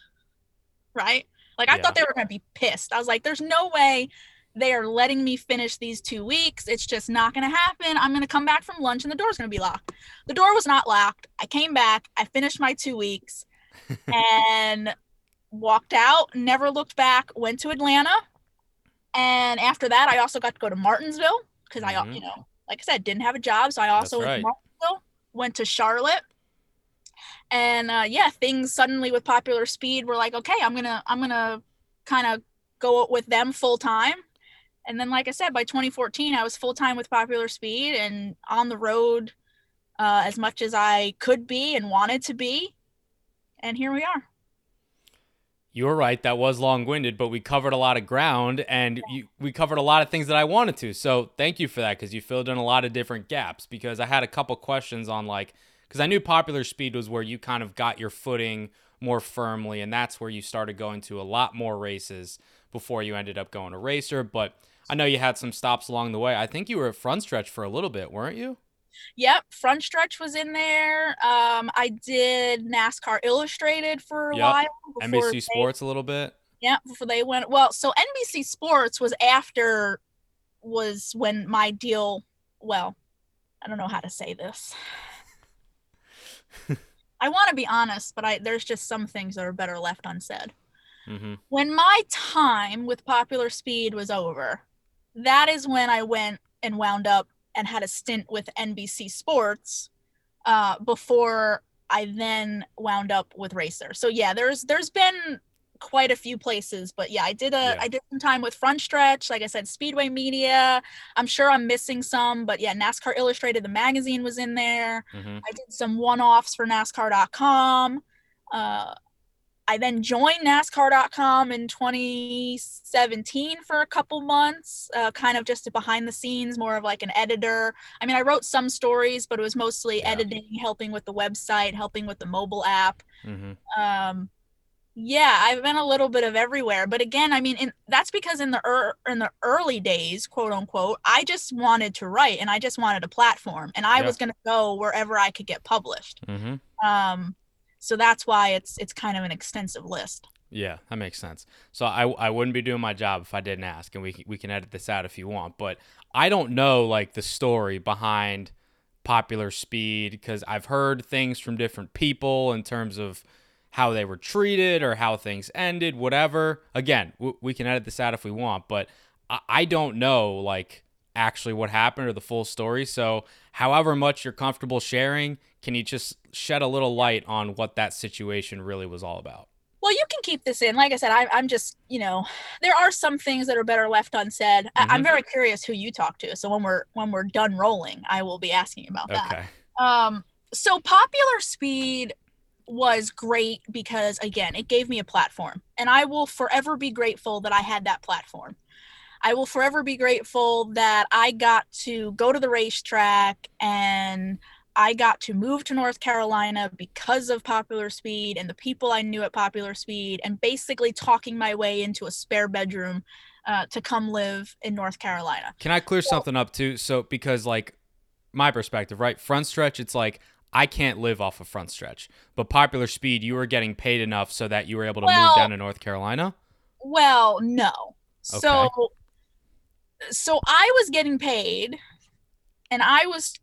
Right? Like I Yeah. thought they were going to be pissed. I was like, "There's no way." They are letting me finish these two weeks. It's just not going to happen. I'm going to come back from lunch and the door's going to be locked. The door was not locked. I came back. I finished my two weeks and walked out, never looked back, went to Atlanta. And after that, I also got to go to Martinsville because I, Mhm. you know, like I said, didn't have a job. So I also That's went right. to Martinsville, went to Charlotte. And uh, yeah, things suddenly with popular speed were like, okay, I'm gonna, I'm gonna kind of go with them full time. And then, like I said, by 2014, I was full time with popular speed and on the road uh, as much as I could be and wanted to be. And here we are. You were right. That was long winded, but we covered a lot of ground and you, we covered a lot of things that I wanted to. So thank you for that because you filled in a lot of different gaps. Because I had a couple questions on like, because I knew popular speed was where you kind of got your footing more firmly, and that's where you started going to a lot more races before you ended up going to racer. But I know you had some stops along the way. I think you were at front stretch for a little bit, weren't you? Yep, front stretch was in there. Um, I did NASCAR Illustrated for a Yep. while. NBC they- Sports a little bit. Yeah, before they went. Well, so NBC Sports was after, was when my deal. Well, I don't know how to say this. I want to be honest, but I there's just some things that are better left unsaid. hmm When my time with Popular Speed was over, that is when I went and wound up and had a stint with NBC Sports uh, before I then wound up with Racer. So yeah, there's there's been quite a few places, but yeah, I did a I Yeah. did some time with Front Stretch, like I said, Speedway Media. I'm sure I'm missing some, but yeah, NASCAR Illustrated, the magazine was in there. hmm I did some one-offs for NASCAR.com. Uh, I then joined NASCAR.com in 2017 for a couple months, uh, kind of just a behind the scenes, more of like an editor. I mean, I wrote some stories, but it was mostly Yeah. editing, helping with the website, helping with the mobile app. hmm Um, Yeah, I've been a little bit of everywhere, but again, I mean, in, that's because in the er, in the early days, quote unquote, I just wanted to write and I just wanted a platform, and I Yeah. was going to go wherever I could get published. Mm-hmm. Um, so that's why it's it's kind of an extensive list. Yeah, that makes sense. So I I wouldn't be doing my job if I didn't ask, and we c- we can edit this out if you want. But I don't know like the story behind Popular Speed because I've heard things from different people in terms of how they were treated or how things ended, whatever. Again, we can edit this out if we want, but I, I don't know like actually what happened or the full story. So, however much you're comfortable sharing, can you just shed a little light on what that situation really was all about? Well, you can keep this in. Like I said, I, I'm just, you know, there are some things that are better left unsaid. I, I'm Mhm. very curious who you talk to. So when we're when we're done rolling, I will be asking about that. Okay. Um, so Popular Speed was great because again, it gave me a platform, and I will forever be grateful that I had that platform. I will forever be grateful that I got to go to the racetrack and I got to move to North Carolina because of Popular Speed and the people I knew at Popular Speed, and basically talking my way into a spare bedroom uh, to come live in North Carolina. Can I clear something up too? So because like my perspective, right? Front stretch, it's like I can't live off of front stretch. But popular speed, you were getting paid enough so that you were able to move down to North Carolina. Well, no. So so I was getting paid and I was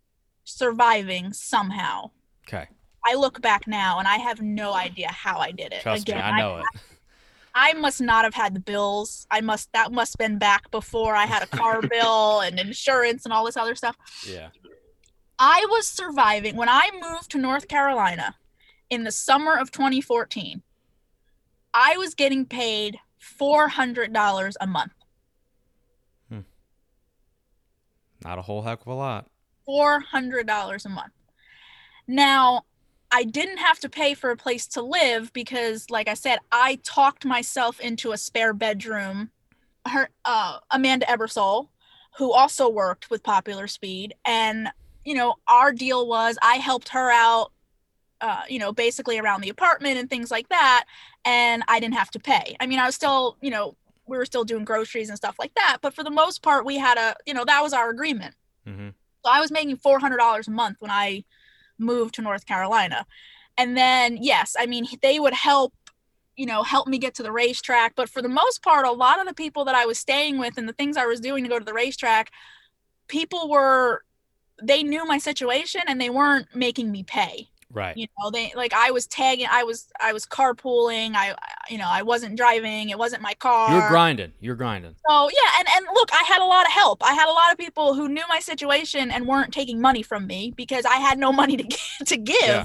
surviving somehow. Okay. I look back now and I have no idea how I did it. Trust Again, me, I know it. I must not have had the bills. I must that must have been back before I had a car bill and insurance and all this other stuff. Yeah. I was surviving when I moved to North Carolina in the summer of 2014. I was getting paid $400 a month. Not a whole heck of a lot. $400 a month. Now, I didn't have to pay for a place to live because, like I said, I talked myself into a spare bedroom. Her, uh, Amanda Ebersole, who also worked with Popular Speed, and you know, our deal was I helped her out, uh, you know, basically around the apartment and things like that, and I didn't have to pay. I mean, I was still, you know, we were still doing groceries and stuff like that, but for the most part, we had a, you know, that was our agreement. hmm So I was making four hundred dollars a month when I moved to North Carolina, and then yes, I mean they would help, you know, help me get to the racetrack. But for the most part, a lot of the people that I was staying with and the things I was doing to go to the racetrack, people were, they knew my situation and they weren't making me pay Right. you know they like i was tagging i was i was carpooling i you know i wasn't driving it wasn't my car You were grinding. You're grinding. so yeah, and and look, I had a lot of help. I had a lot of people who knew my situation and weren't taking money from me because I had no money to to give. Yeah.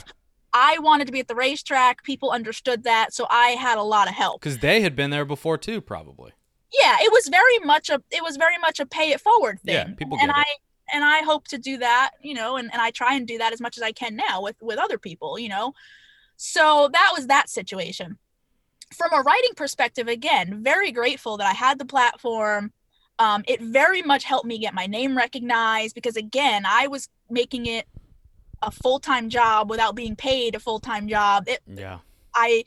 I wanted to be at the racetrack. People understood that, so I had a lot of help. Because they had been there before too, probably. Yeah, it was very much a it was very much a pay it forward thing. Yeah, people and get it. I and I hope to do that, you know, and, and I try and do that as much as I can now with with other people, you know. So that was that situation. From a writing perspective, again, very grateful that I had the platform. Um, it very much helped me get my name recognized because again, I was making it a full time job without being paid a full time job. It, Yeah. I,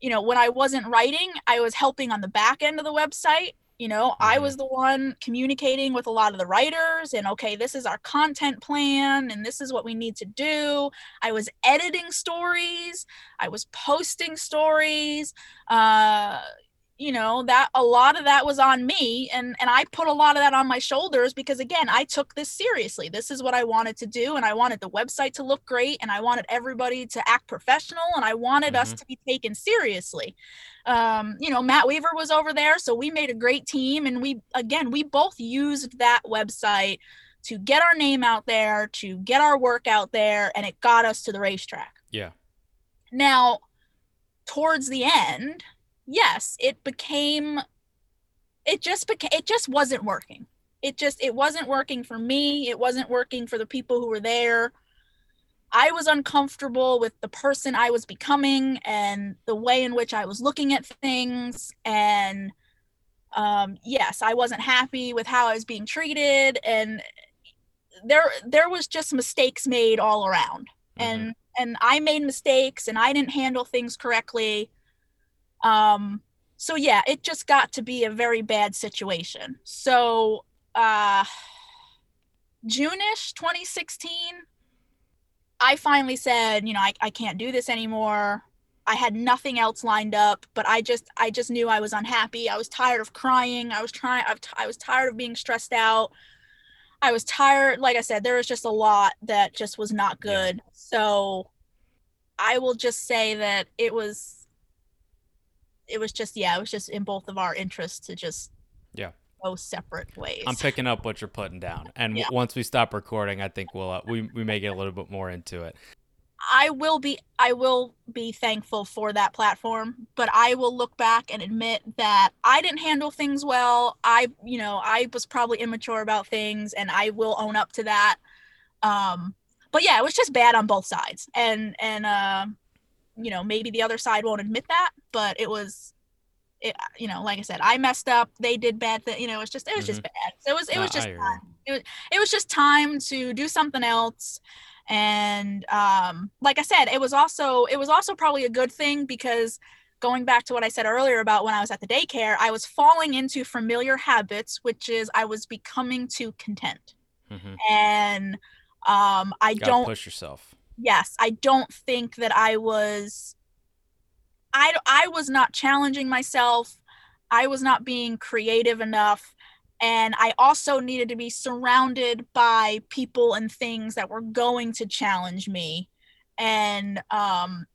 you know, when I wasn't writing, I was helping on the back end of the website. You know, I Mhm. was the one communicating with a lot of the writers and okay, this is our content plan and this is what we need to do. I was editing stories, I was posting stories. Uh, you know, that a lot of that was on me and and I put a lot of that on my shoulders because again, I took this seriously. This is what I wanted to do and I wanted the website to look great and I wanted everybody to act professional and I wanted us to be taken seriously. Um, you know, Matt Weaver was over there, so we made a great team and we again, we both used that website to get our name out there, to get our work out there and it got us to the racetrack. Yeah. Now, towards the end, yes, it became it just became it just wasn't working. It just it wasn't working for me, it wasn't working for the people who were there. I was uncomfortable with the person I was becoming and the way in which I was looking at things and um yes, I wasn't happy with how I was being treated and there there was just mistakes made all around Mhm. and and I made mistakes and I didn't handle things correctly. Um, so yeah, it just got to be a very bad situation. So uh June-ish 2016, I finally said, you know, I, I can't do this anymore. I had nothing else lined up, but I just I just knew I was unhappy. I was tired of crying. I was trying I was tired of being stressed out. I was tired. Like I said, there was just a lot that just was not good. Yeah. So I will just say that it was it was just yeah, it was just in both of our interests to just yeah go separate ways. I'm picking up what you're putting down, and yeah. w- once we stop recording, I think we'll uh, we we may get a little bit more into it. I will be I will be thankful for that platform, but I will look back and admit that I didn't handle things well. I you know, I was probably immature about things and I will own up to that. Um but yeah, it was just bad on both sides. And and uh you know, maybe the other side won't admit that, but it was it, you know, like I said, I messed up. They did bad things. You know, it was just, it was mm-hmm. just bad. So it was, it no, was just, time. It was, it was just time to do something else and um, like i said it was also it was also probably a good thing because going back to what i said earlier about when i was at the daycare i was falling into familiar habits which is i was becoming too content mm-hmm. and um, i don't push yourself yes i don't think that i was i i was not challenging myself i was not being creative enough and I also needed to be surrounded by people and things that were going to challenge me. And um,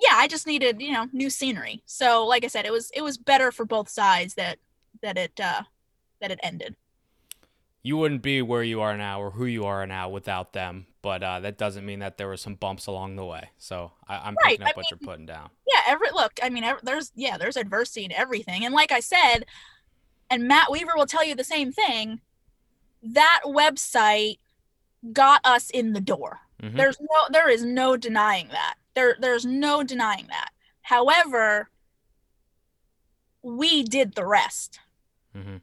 yeah, I just needed, you know, new scenery. So like I said, it was it was better for both sides that that it uh that it ended. You wouldn't be where you are now or who you are now without them, but uh, that doesn't mean that there were some bumps along the way. So I, am right. picking up I what mean, you're putting down. Yeah, every look. I mean, every, there's yeah, there's adversity in everything, and like I said, and Matt Weaver will tell you the same thing. That website got us in the door. Mm-hmm. There's no there is no denying that. There there's no denying that. However, we did the rest. Mm-hmm.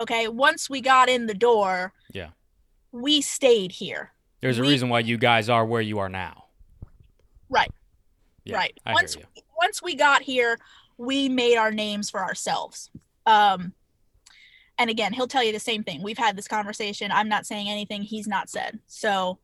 Okay, once we got in the door, yeah. We stayed here. There's we, a reason why you guys are where you are now. Right. Yeah, right. I once once we got here, we made our names for ourselves. Um and again he'll tell you the same thing we've had this conversation i'm not saying anything he's not said so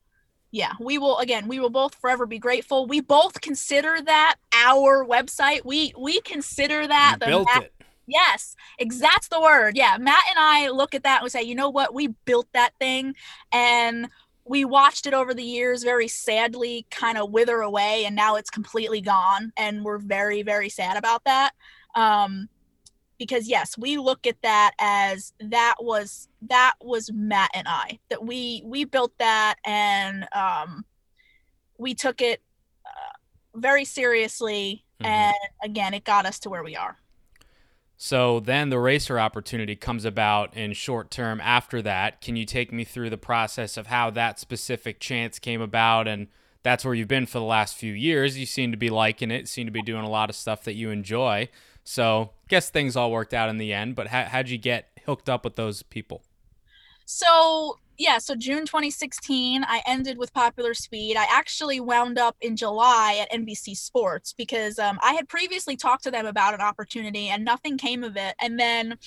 yeah we will again we will both forever be grateful we both consider that our website we we consider that you the built Matt, it. yes exact's the word yeah matt and i look at that and we say you know what we built that thing and we watched it over the years very sadly kind of wither away and now it's completely gone and we're very very sad about that um because yes we look at that as that was that was matt and i that we we built that and um we took it uh, very seriously mm-hmm. and again it got us to where we are so then the racer opportunity comes about in short term after that can you take me through the process of how that specific chance came about and that's where you've been for the last few years you seem to be liking it seem to be doing a lot of stuff that you enjoy so, guess things all worked out in the end. But how, how'd you get hooked up with those people? So, yeah, so June 2016, I ended with Popular Speed. I actually wound up in July at NBC Sports because um, I had previously talked to them about an opportunity and nothing came of it. And then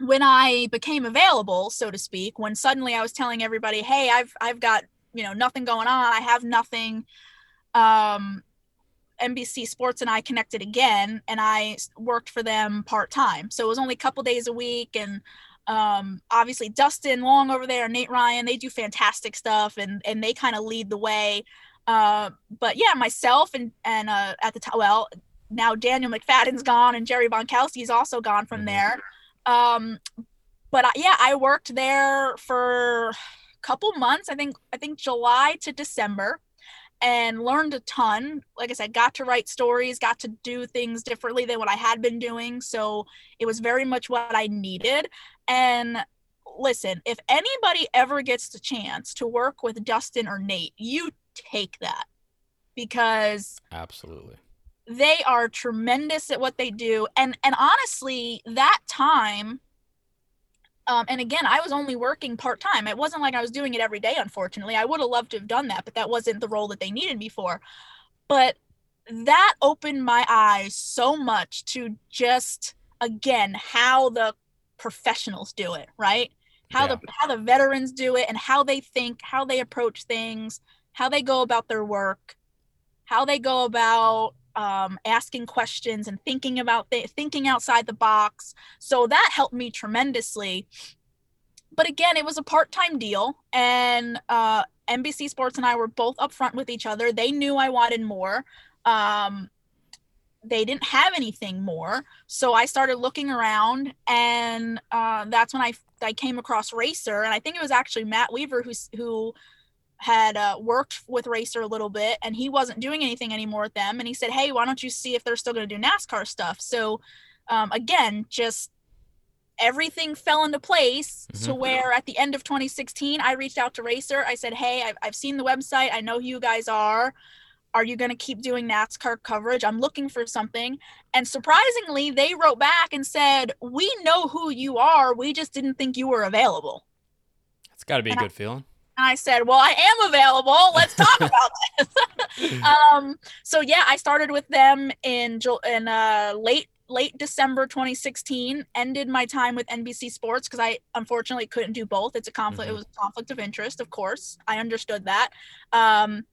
when I became available, so to speak, when suddenly I was telling everybody, "Hey, I've I've got you know nothing going on. I have nothing." Um, NBC Sports and I connected again, and I worked for them part time. So it was only a couple days a week, and um, obviously Dustin Long over there, Nate Ryan, they do fantastic stuff, and and they kind of lead the way. Uh, but yeah, myself and and uh, at the time, well, now Daniel McFadin's gone, and Jerry Bonkowski's also gone from mm-hmm. there. Um, but I, yeah, I worked there for a couple months. I think I think July to December and learned a ton. Like I said, got to write stories, got to do things differently than what I had been doing. So it was very much what I needed. And listen, if anybody ever gets the chance to work with Dustin or Nate, you take that because absolutely they are tremendous at what they do and and honestly that time um, and again, I was only working part time. It wasn't like I was doing it every day, unfortunately. I would have loved to have done that, but that wasn't the role that they needed me for. But that opened my eyes so much to just again how the professionals do it, right? How Yeah. the how the veterans do it and how they think, how they approach things, how they go about their work, how they go about um, asking questions and thinking about th- thinking outside the box. So that helped me tremendously. But again, it was a part-time deal, and uh, NBC Sports and I were both upfront with each other. They knew I wanted more. Um, they didn't have anything more, so I started looking around, and uh, that's when I I came across Racer, and I think it was actually Matt Weaver who who had uh, worked with Racer a little bit, and he wasn't doing anything anymore with them, and he said, "Hey, why don't you see if they're still going to do NASCAR stuff?" So, um, again, just everything fell into place to Mhm. where at the end of 2016 i reached out to racer. I said hey i've, I've seen the website. I know who you guys are. Are you going to keep doing nascar coverage? I'm looking for something. And surprisingly they wrote back and said we know who you are. We just didn't think you were available. It's got to be a And I- good feeling. And I said, "Well, I am available. Let's talk about this." um, so yeah, I started with them in in uh, late late December 2016. Ended my time with NBC Sports because I unfortunately couldn't do both. It's a conflict. Mhm. It was a conflict of interest, of course. I understood that. Um,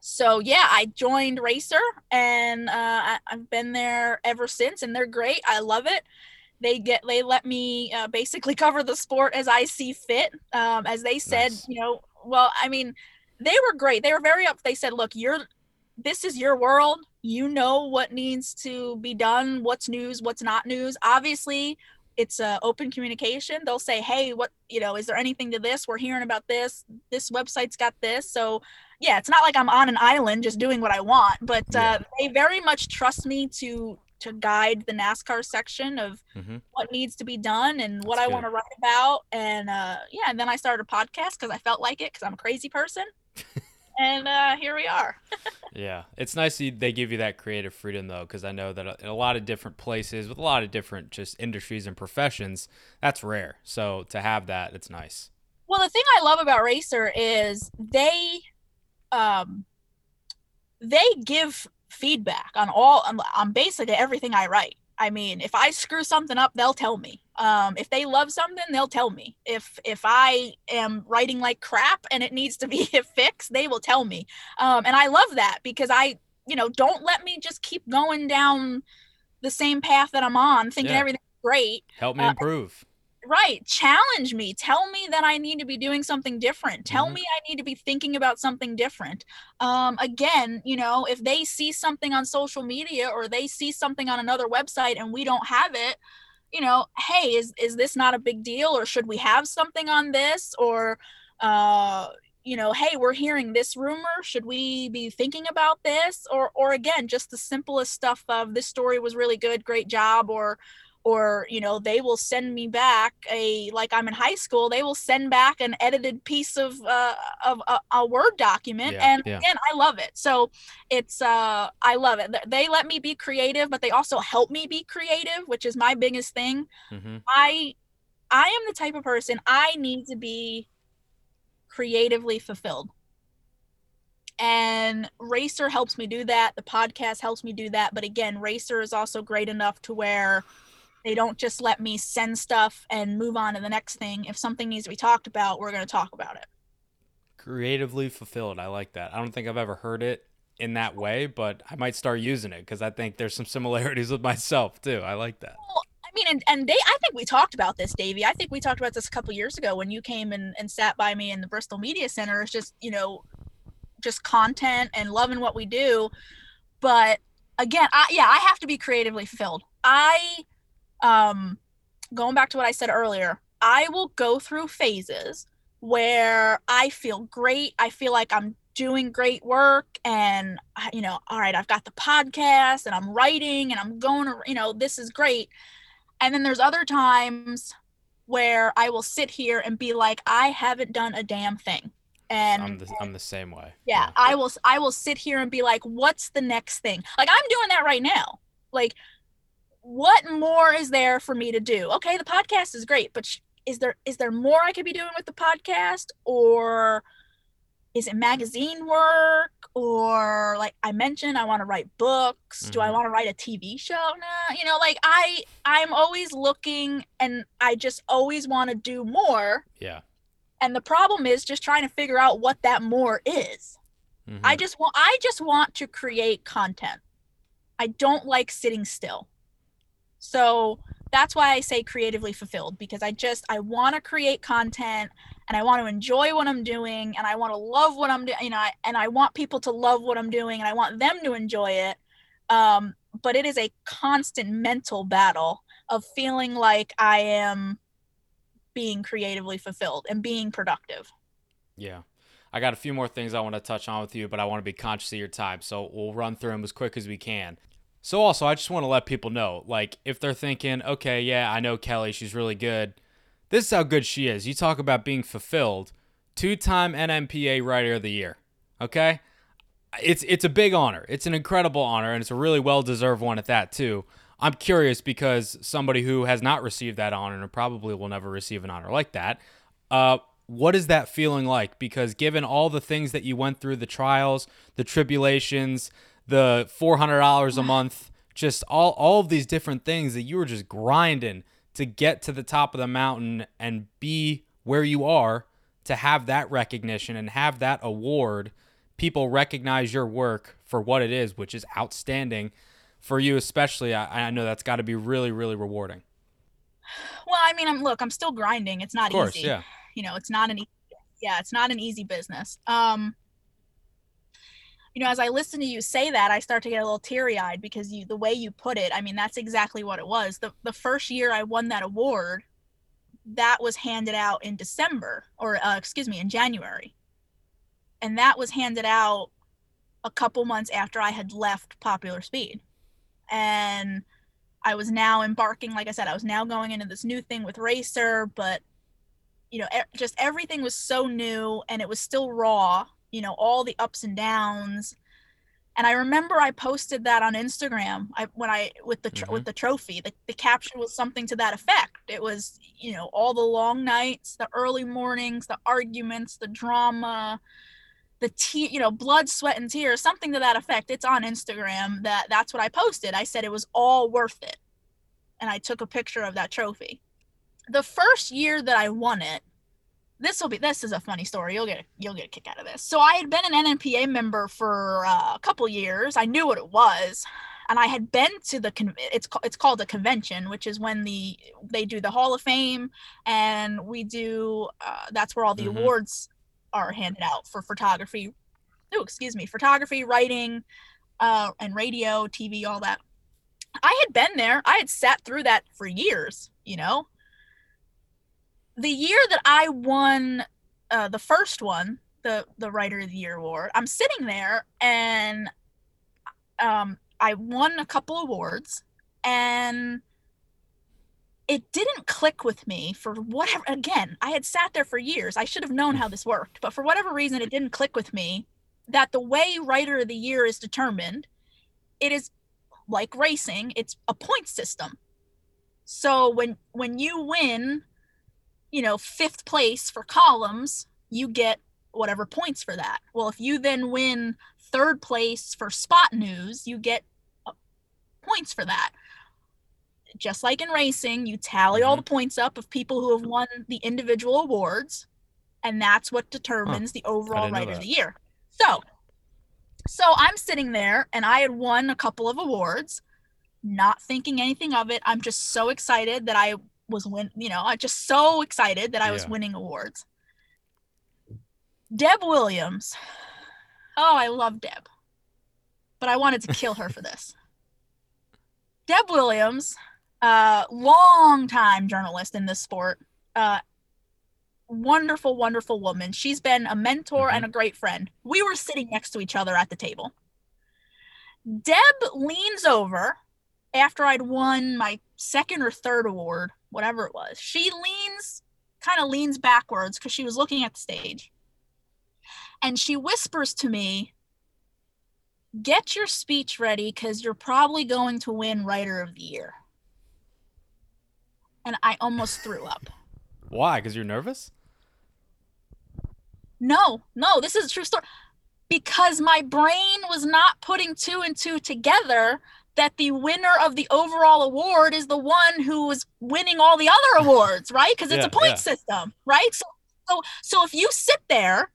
so yeah, I joined Racer, and uh, I, I've been there ever since, and they're great. I love it they get they let me uh, basically cover the sport as I see fit. Um, as they said, Nice. you know, well, I mean, they were great. They were very up. They said, look, you're this is your world. You know what needs to be done, what's news, what's not news. Obviously, it's uh, open communication. They'll say, hey, what you know, is there anything to this? We're hearing about this. This website's got this. So yeah, it's not like I'm on an island just doing what I want, but uh, Yeah. they very much trust me to to guide the NASCAR section of hmm what needs to be done and what That's I good. want to write about. And uh, yeah, and then I started a podcast because I felt like it because I'm a crazy person. and uh, here we are. Yeah, it's nice that they give you that creative freedom though, because I know that in a lot of different places with a lot of different just industries and professions, that's rare. So to have that, it's nice. Well, the thing I love about Racer is they, um, they give feedback on all on, on basically everything I write. I mean, if I screw something up, they'll tell me. Um, if they love something, they'll tell me. If if I am writing like crap and it needs to be fixed, they will tell me. Um, and I love that because I, you know, don't let me just keep going down the same path that I'm on, thinking Yeah. everything's great Help me Uh, improve. Right challenge me. Tell me that i need to be doing something different. Tell Mhm. me i need to be thinking about something different. Um again you know if they see something on social media or they see something on another website and we don't have it you know hey is is this not a big deal or should we have something on this? Or uh you know hey we're hearing this rumor. Should we be thinking about this? Or or again just the simplest stuff of this story was really good. Great job. Or or you know they will send me back a like i'm in high school they will send back an edited piece of uh of a, a word document Yeah, and yeah. again i love it. So it's uh i love it. They let me be creative but they also help me be creative which is my biggest thing. Hmm i i am the type of person i need to be creatively fulfilled. And racer helps me do that. The podcast helps me do that. But again racer is also great enough to where they don't just let me send stuff and move on to the next thing if something needs to be talked about we're going to talk about it Creatively fulfilled. I like that. I don't think I've ever heard it in that way, but I might start using it because I think there's some similarities with myself too. I like that. Well, I mean, and, and they, I think we talked about this, Davey. I think we talked about this a couple years ago when you came and, and sat by me in the Bristol Media Center. It's just, you know, just content and loving what we do. But again, I, yeah, I have to be creatively fulfilled. I, um, going back to what I said earlier, I will go through phases where I feel great. I feel like I'm doing great work and you know, all right, I've got the podcast and I'm writing and I'm going to, you know, this is great. And then there's other times where I will sit here and be like, I haven't done a damn thing. And I'm the I'm the same way. yeah, I will I will sit here and be like, what's the next thing? Like I'm doing that right now. Like what more is there for me to do? Okay, the podcast is great, but sh- is there is there more I could be doing with the podcast or is it magazine work or like I mentioned I want to write books. Do I Mhm. want to write a TV show? Nah, you know, like I I'm always looking and I just always want to do more. Yeah. And the problem is just trying to figure out what that more is. Mhm. I just want I just want to create content. I don't like sitting still. So that's why I say creatively fulfilled because I just I want to create content and I want to enjoy what I'm doing and I want to love what I'm doing, you know, and I want people to love what I'm doing and I want them to enjoy it. Um, but it is a constant mental battle of feeling like I am being creatively fulfilled and being productive. Yeah. I got a few more things I want to touch on with you, but I want to be conscious of your time. So we'll run through them as quick as we can. So, also, I just want to let people know like, if they're thinking, okay, yeah, I know Kelly, she's really good. This is how good she is. You talk about being fulfilled. Two time NMPA Writer of the Year. Okay? It's, it's a big honor. It's an incredible honor, and it's a really well deserved one at that, too. I'm curious because somebody who has not received that honor and probably will never receive an honor like that, uh, what is that feeling like? Because given all the things that you went through, the trials, the tribulations, the four hundred dollars a month, just all all of these different things that you were just grinding to get to the top of the mountain and be where you are, to have that recognition and have that award, people recognize your work for what it is, which is outstanding. For you especially, I, I know that's got to be really, really rewarding. Well, I mean, I'm look, I'm still grinding. It's not course, easy. yeah. You know, it's not an yeah, it's not an easy business. Um you know, as I listen to you say that, I start to get a little teary-eyed because you the way you put it, I mean, that's exactly what it was. The the first year I won that award, that was handed out in December or uh, excuse me, in January. And that was handed out a couple months after I had left Popular Speed. And I was now embarking, like I said, I was now going into this new thing with Racer, but you know, just everything was so new and it was still raw, you know, all the ups and downs. And I remember I posted that on Instagram. I when I with the tr- with mm-hmm. the trophy, the, the caption was something to that effect. It was, you know, all the long nights, the early mornings, the arguments, the drama, the te- you know blood sweat and tears something to that effect it's on instagram that that's what i posted i said it was all worth it and i took a picture of that trophy the first year that i won it this will be this is a funny story you'll get a, you'll get a kick out of this so i had been an NMPA member for uh, a couple years i knew what it was and i had been to the con- it's it's called a convention which is when the they do the hall of fame and we do uh, that's where all the Mhm. awards are handed out for photography. Oh, excuse me, photography, writing, uh, and radio, TV, all that. I had been there. I had sat through that for years. You know, the year that I won uh, the first one, the the Writer of the Year award, I'm sitting there and um, I won a couple awards and it didn't click with me for whatever again i had sat there for years. I should have known how this worked but for whatever reason it didn't click with me that the way writer of the year is determined it is like racing it's a point system. So when when you win you know fifth place for columns you get whatever points for that. Well if you then win third place for spot news you get uh, points for that. Just like in racing, you tally all the points up of people who have won the individual awards, and that's what determines the overall writer of the year. So, so I'm sitting there, and I had won a couple of awards, not thinking anything of it. I'm just so excited that I was win. You know, I'm just so excited that I was Yeah. winning awards. Deb Williams. Oh, I love Deb, but I wanted to kill her for this. Deb Williams uh, long time journalist in this sport. Uh, wonderful, wonderful woman. She's been a mentor and a great friend. We were sitting next to each other at the table. Deb leans over after I'd won my second or third award, whatever it was. She leans, kind of leans backwards because she was looking at the stage. And she whispers to me, Get your speech ready because you're probably going to win Writer of the Year and I almost threw up. Why? Because you're nervous? No, no, this is a true story. Because my brain was not putting two and two together that the winner of the overall award is the one who is winning all the other awards, right? Because it's Yeah, a point yeah. system, right? So, so, so if you sit there,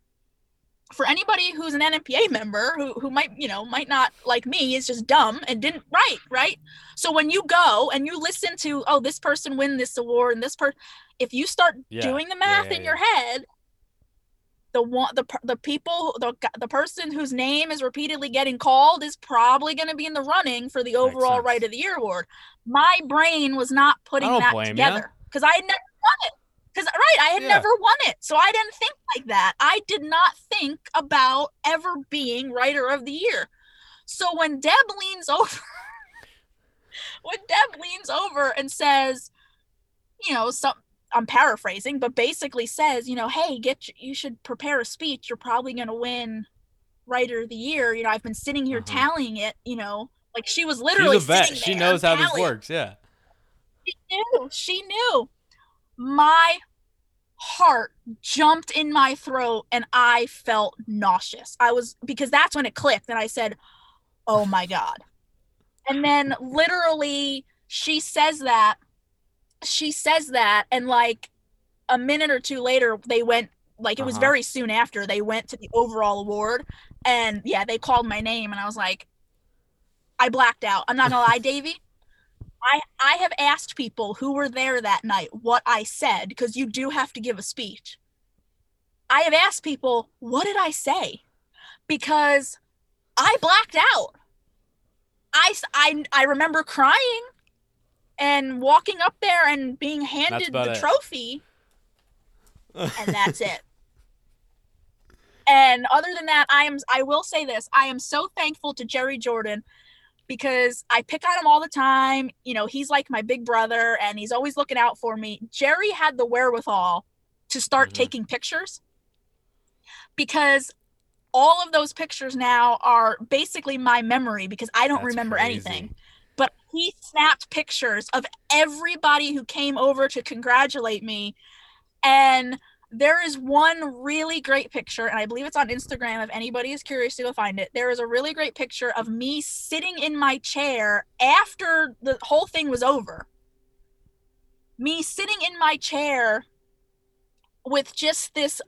for anybody who's an NMPA member who who might you know might not like me is just dumb and didn't write right. So when you go and you listen to oh this person win this award and this person, if you start Yeah, doing the math in your head, the one the the people the the person whose name is repeatedly getting called is probably going to be in the running for the overall right of the year award. My brain was not putting that together because I had never won it. Because right, I had Yeah. never won it, so I didn't think like that. I did not think about ever being writer of the year. So when Deb leans over, when Deb leans over and says, you know, some I'm paraphrasing, but basically says, you know, hey, get you should prepare a speech. You're probably going to win writer of the year. You know, I've been sitting here Uh-huh. tallying it. You know, like she was literally She's a vet. She knows how this works. Yeah. She knew. She knew. My heart jumped in my throat and I felt nauseous. I was because that's when it clicked and I said, "Oh my god." And then literally she says that she says that and like a minute or two later they went like it was Uh-huh. very soon after they went to the overall award and yeah, they called my name and I was like I blacked out. I'm not to lie, Davey. I I have asked people who were there that night what I said because you do have to give a speech. I have asked people, what did I say? Because I blacked out. i i, I remember crying and walking up there and being handed the it. trophy and that's it. And other than that, I am I will say this. I am so thankful to Jerry Jordan because I pick on him all the time. You know, he's like my big brother and he's always looking out for me. Jerry had the wherewithal to start Mhm. taking pictures because all of those pictures now are basically my memory because I don't That's remember crazy. anything. He snapped pictures of everybody who came over to congratulate me. And there is one really great picture, and I believe it's on Instagram if anybody is curious to go find it. There is a really great picture of me sitting in my chair after the whole thing was over. Me sitting in my chair with just this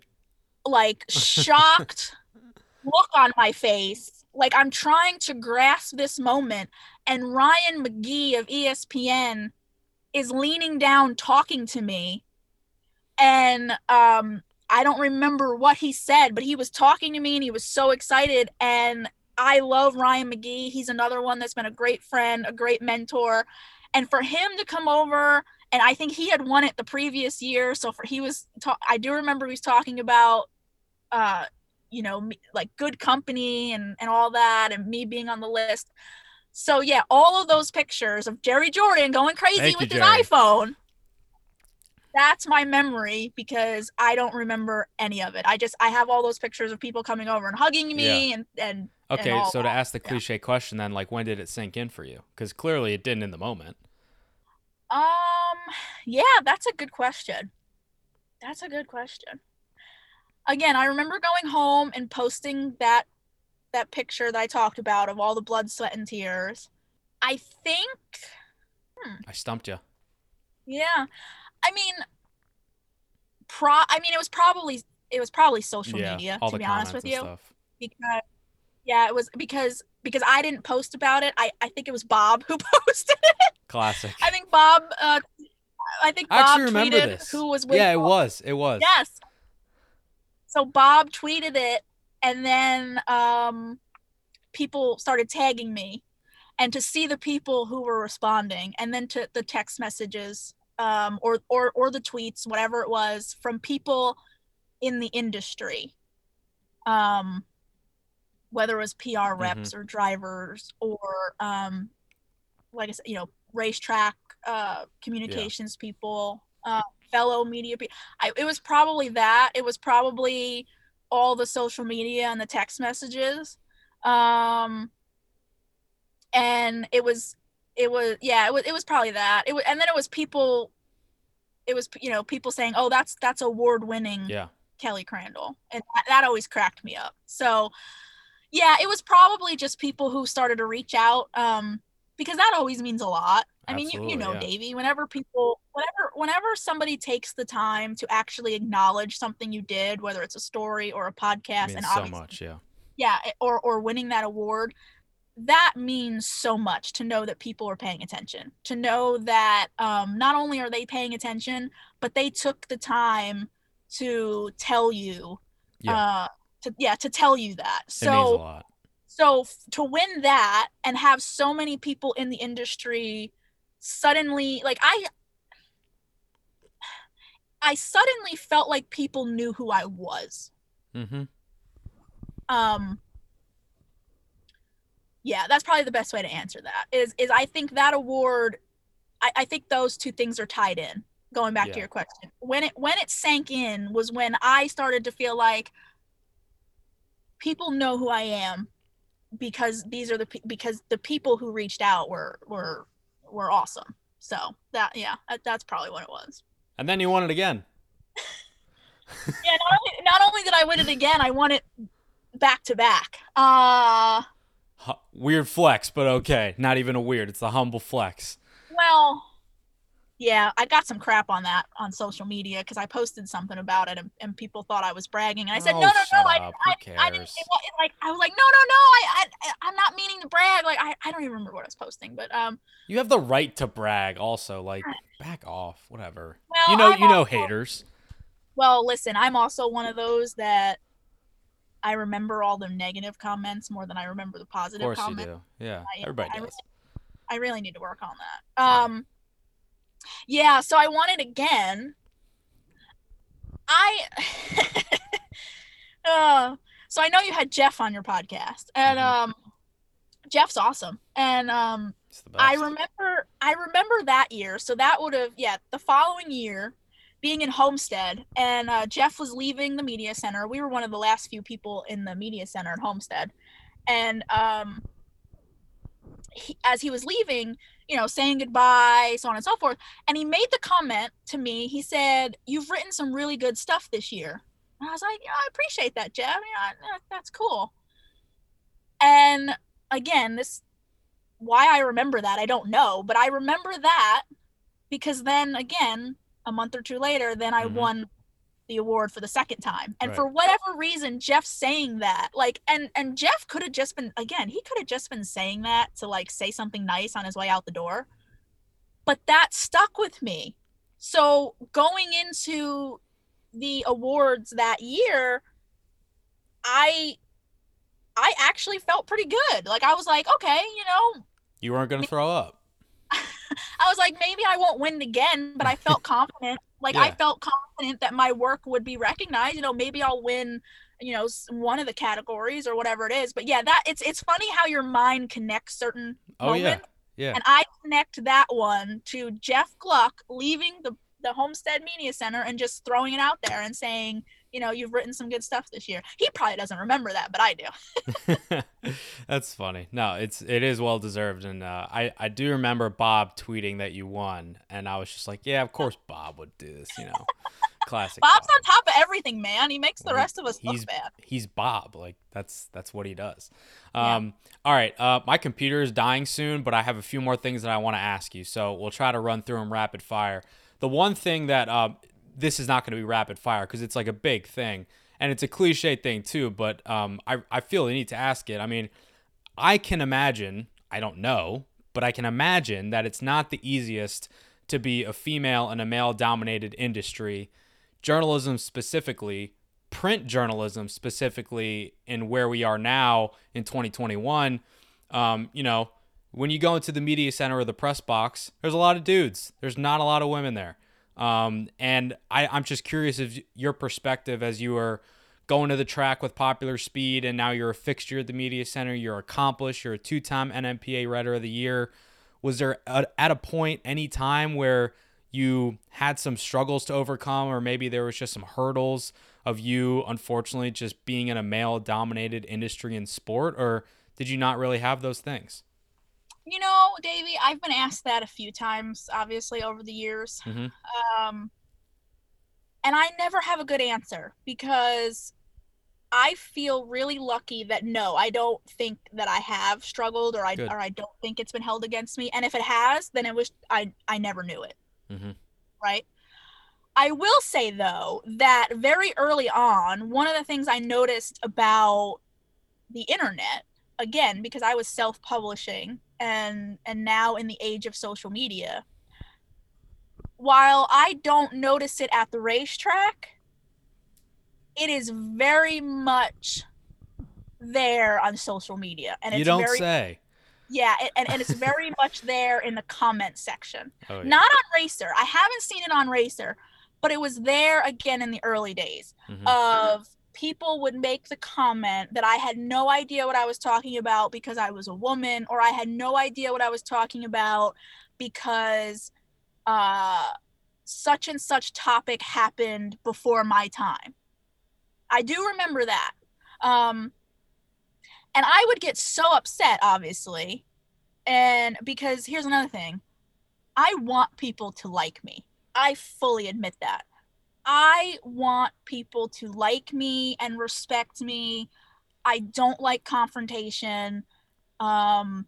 like shocked look on my face. Like I'm trying to grasp this moment. And Ryan McGee of ESPN is leaning down talking to me. And um, I don't remember what he said, but he was talking to me and he was so excited. And I love Ryan McGee. He's another one that's been a great friend, a great mentor. And for him to come over, and I think he had won it the previous year. So for he was, ta- I do remember he was talking about, uh, you know, like good company and and all that, and me being on the list. So yeah, all of those pictures of Jerry Jordan going crazy Thank you, with his Jerry. iPhone. That's my memory because I don't remember any of it. I just I have all those pictures of people coming over and hugging me and and and Okay, all so to ask the Yeah. cliche question then, like when did it sink in for you? Because clearly it didn't in the moment. Um, yeah, that's a good question. That's a good question. Again, I remember going home and posting that that picture that I talked about of all the blood, sweat, and tears. I think, I stumped you. yeah. I mean, pro. I mean, it was probably it was probably social yeah, media to be honest with you, stuff. because yeah, it was because because I didn't post about it. I I think it was Bob who posted it. Classic. I think Bob. Uh, I think I Bob actually remember tweeted this. who was with yeah, it Bob. was. It was. Yes. So Bob tweeted it, and then um, people started tagging me, and to see the people who were responding, and then to the text messages, um, or or or the tweets, whatever it was, from people in the industry, um, whether it was PR reps or drivers or um, like I said, you know, racetrack uh, communications people, uh, fellow media people. I, it was probably that. It was probably all the social media and the text messages. Um, and it was, it was, yeah, it was, it was probably that. It was, and then it was people, it was, you know, people saying, oh, that's, that's award winning Yeah. Kelly Crandall, and that, that always cracked me up. So, yeah, it was probably just people who started to reach out, um, because that always means a lot. I mean, you, you know, yeah. Davey, whenever people, whenever, whenever somebody takes the time to actually acknowledge something you did, whether it's a story or a podcast, and so obviously much, yeah. yeah eh, or or winning that award that means so much to know that people are paying attention to know that um, not only are they paying attention but they took the time to tell you Yeah. uh to yeah to tell you that it means a so lot. So f- to win that and have so many people in the industry suddenly like i i suddenly felt like people knew who i was Mm-hmm. um yeah that's probably the best way to answer that is is i think that award i, I think those two things are tied in going back Yeah. to your question when it when it sank in was when i started to feel like people know who i am because these are the because the people who reached out were were were awesome so that yeah that's probably what it was And then you won it again. yeah not only, not only did i win it again i won it back to back uh Weird flex, but okay. Not even a weird. It's a humble flex. Well, yeah, I got some crap on that on social media because I posted something about it and, and people thought I was bragging. And I said, Oh, no, no, no, I. I, I didn't. It, like I was like, no, no, no, I, I, I'm not meaning to brag. Like I, I don't even remember what I was posting, but um, You have the right to brag. Also, like, back off. Whatever. well, you know, I'm you know, also- haters. Well, listen, I'm also one of those that I remember all the negative comments more than I remember the positive. Of course you comments. do. Yeah, I- everybody I does. I really need to work on that. Um yeah, so I want it again. I uh so I know you had Jeff on your podcast and Mhm. um Jeff's awesome. And um It's the best. I remember I remember that year. So that would have yeah, the following year being in Homestead and uh, Jeff was leaving the media center. We were one of the last few people in the media center at Homestead. And um he, as he was leaving, you know, saying goodbye, so on and so forth, and he made the comment to me. He said, "You've written some really good stuff this year." And I was like, "Yeah, I appreciate that, Jeff. That's cool." And again, this why I remember that I don't know, but I remember that because then again, a month or two later, then I Mhm. won the award for the second time. And Right. for whatever reason, Jeff saying that, like, and and Jeff could have just been again, he could have just been saying that to like say something nice on his way out the door. But that stuck with me. So going into the awards that year, I I actually felt pretty good. Like I was like, okay, you know, you weren't gonna throw up. I was like, maybe I won't win again, but I felt confident. Like I felt confident that my work would be recognized. You know, maybe I'll win, you know, one of the categories or whatever it is. But yeah, that it's it's funny how your mind connects certain Oh yeah, yeah. And I connect that one to Jeff Gluck leaving the the Homestead Media Center and just throwing it out there and saying, you know, you've written some good stuff this year. He probably doesn't remember that, but I do. That's funny. No, it's it is well deserved, and uh, I I do remember Bob tweeting that you won, and I was just like, yeah, of course Bob would do this, you know, classic. Bob's Bob. on top of everything, man. He makes the Well, rest of us he's look bad. he's Bob. Like that's that's what he does. Yeah. Um, all right. Uh, my computer is dying soon, but I have a few more things that I want to ask you. So we'll try to run through them rapid fire. The one thing that um, this is not going to be rapid fire because it's like a big thing and it's a cliche thing too. But um, I I feel the need to ask it. I mean, I can imagine. I don't know, but I can imagine that it's not the easiest to be a female in a male dominated industry journalism specifically, print journalism specifically, in where we are now in 2021, um, you know, when you go into the media center or the press box, there's a lot of dudes. There's not a lot of women there. Um, and I, I'm just curious of your perspective as you are going to the track with popular speed and now you're a fixture at the media center you're accomplished you're a two-time nmpa writer of the year. Was there a, at a point any time where you had some struggles to overcome or maybe there was just some hurdles of you unfortunately just being in a male dominated industry in sport or did you not really have those things You know, Davey, I've been asked that a few times, obviously, over the years. Mhm. Um, And I never have a good answer because I feel really lucky that no, I don't think that I have struggled or I Good. or I don't think it's been held against me. And if it has, then it was I I never knew it. Mhm. Right? I will say though that very early on, one of the things I noticed about the internet, again, because I was self-publishing and and now in the age of social media, while I don't notice it at the racetrack, it is very much there on social media. And it's you don't very say. yeah, it, and, and it's very much there in the comment section. Oh, yeah. Not on Racer. I haven't seen it on Racer, but it was there again in the early days Mhm. of people would make the comment that I had no idea what I was talking about because I was a woman, or I had no idea what I was talking about because uh, such and such topic happened before my time. I do remember that. Um, and I would get so upset, obviously. And because here's another thing I want people to like me. I fully admit that. I want people to like me and respect me. I don't like confrontation. Um,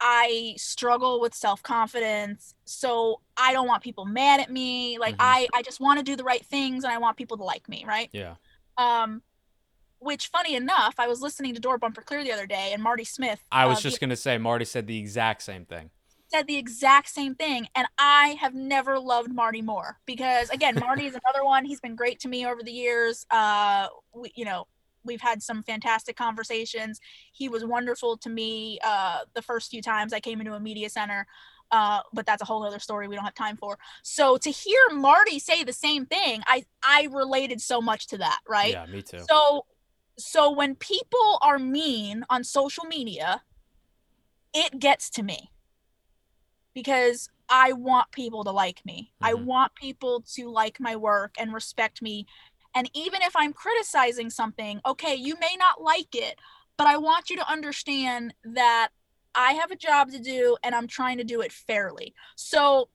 I struggle with self confidence. So I don't want people mad at me. Like Mhm. I, I just want to do the right things and I want people to like me, right? yeah. Um, which funny enough, I was listening to Door Bumper Clear the other day and Marty Smith. I was uh, just gonna say Marty said the exact same thing. Said the exact same thing and i have never loved marty more because again marty is another one. He's been great to me over the years. Uh we, you know we've had some fantastic conversations. He was wonderful to me uh the first few times i came into a media center uh but that's a whole other story we don't have time for. So to hear marty say the same thing i i related so much to that right? Yeah, me too. so so when people are mean on social media, it gets to me. Because I want people to like me. I Mhm. want people to like my work and respect me. And even if I'm criticizing something, okay, you may not like it, but I want you to understand that I have a job to do and I'm trying to do it fairly. So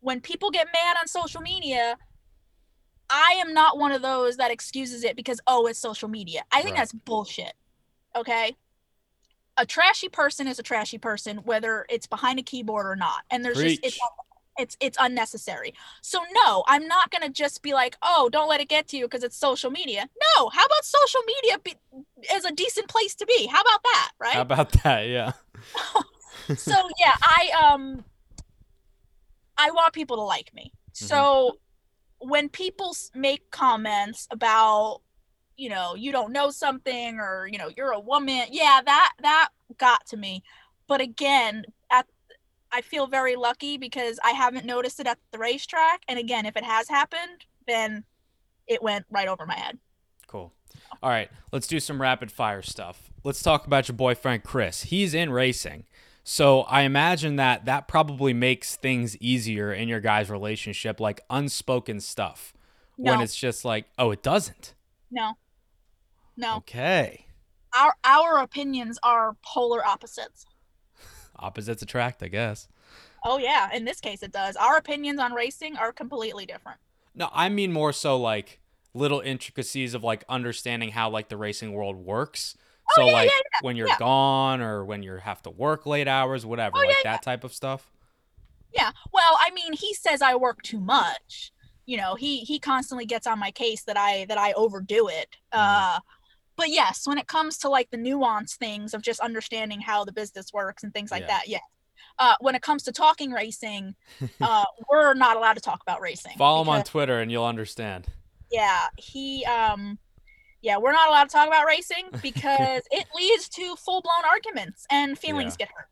when people get mad on social media, I am not one of those that excuses it because oh, it's social media. I think Right. that's bullshit. Okay? A trashy person is a trashy person whether it's behind a keyboard or not. And there's just it's it's it's unnecessary. So no, I'm not going to just be like, "Oh, don't let it get to you because it's social media." No, how about social media be, is a decent place to be? How about that, right? How about that? Yeah. so yeah, I um I want people to like me. So when people make comments about you know, you don't know something or you know, you're a woman, yeah, that that got to me. But again, at I feel very lucky because I haven't noticed it at the racetrack and again, if it has happened, then it went right over my head. Cool. All right, let's do some rapid fire stuff. Let's talk about your boyfriend Chris. He's in racing. So I imagine that that probably makes things easier in your guys' relationship, like unspoken stuff. When it's just like, oh, it doesn't. No. No. Okay. Our our opinions are polar opposites. Opposites attract, I guess. Oh yeah, in this case it does. Our opinions on racing are completely different. No, I mean more so like little intricacies of like understanding how like the racing world works. so Oh, yeah, like yeah, when you're yeah. gone or when you have to work late hours, whatever, Oh, like yeah, that type of stuff. Yeah. Well, I mean, he says I work too much. You know, he he constantly gets on my case that I that I overdo it. Mm-hmm. Uh but yes, when it comes to like the nuance things of just understanding how the business works and things like Yeah. that, yeah. Uh, when it comes to talking racing, uh, we're not allowed to talk about racing. Follow him on Twitter and you'll understand. yeah he um yeah we're not allowed to talk about racing because it leads to full-blown arguments and feelings Yeah. get hurt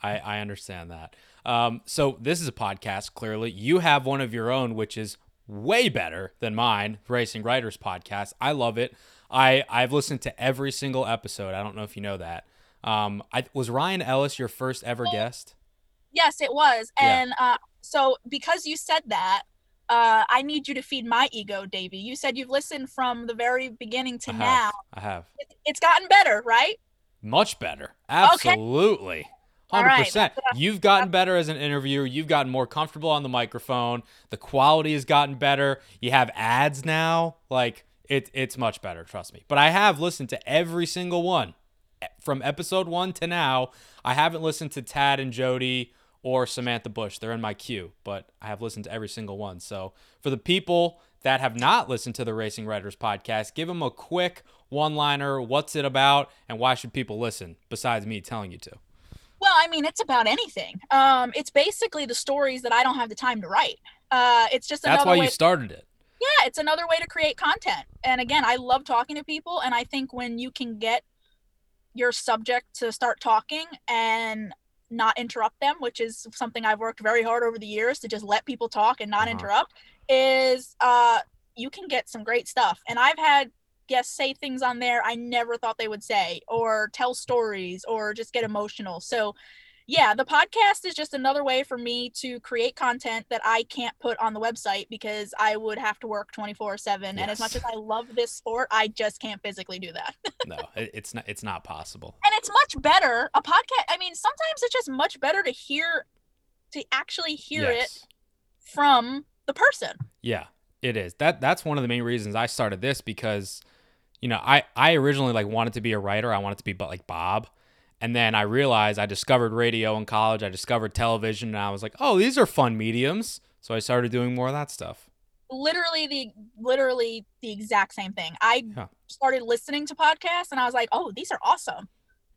I, I understand that. Um, so this is a podcast. Clearly, you have one of your own, which is way better than mine, Racing Writers Podcast. I love it. I I've listened to every single episode. I don't know if you know that. Um, I was Ryan Ellis your first ever guest. yes it was Yeah. and uh so because you said that uh i need you to feed my ego davey you said you've listened from the very beginning to I now. I have. It- it's gotten better right Much better. Absolutely. All Hundred right, percent. that's what I- You've gotten better as an interviewer. You've gotten more comfortable on the microphone. The quality has gotten better. You have ads now. Like it, it's much better. Trust me. But I have listened to every single one from episode one to now. I haven't listened to Tad and Jody or Samantha Bush. They're in my queue, but I have listened to every single one. So for the people that have not listened to the Racing Writers podcast, give them a quick one-liner. What's it about, and why should people listen? Besides me telling you to. Well, I mean, it's about anything. Um, it's basically the stories that I don't have the time to write. Uh, it's just That's why way. you started it. Yeah, it's another way to create content. And again, I love talking to people, and I think when you can get your subject to start talking and not interrupt them, which is something I've worked very hard over the years to just let people talk and not Uh-huh. interrupt, is uh, you can get some great stuff. And I've had guests say things on there I never thought they would say, or tell stories, or just get emotional. So, yeah, the podcast is just another way for me to create content that I can't put on the website because I would have to work 24 7. And as much as I love this sport, I just can't physically do that. No, it, it's not. It's not possible. and it's much better. A podcast, I mean, sometimes it's just much better to hear, to actually hear it from the person. Yeah, it is. That that's one of the main reasons I started this because, you know, I I originally like wanted to be a writer. I wanted to be but like Bob, and then I realized I discovered radio in college. I discovered television, and I was like, oh, these are fun mediums. So I started doing more of that stuff. literally the literally the exact same thing. I Yeah. started listening to podcasts and I was like, "Oh, these are awesome."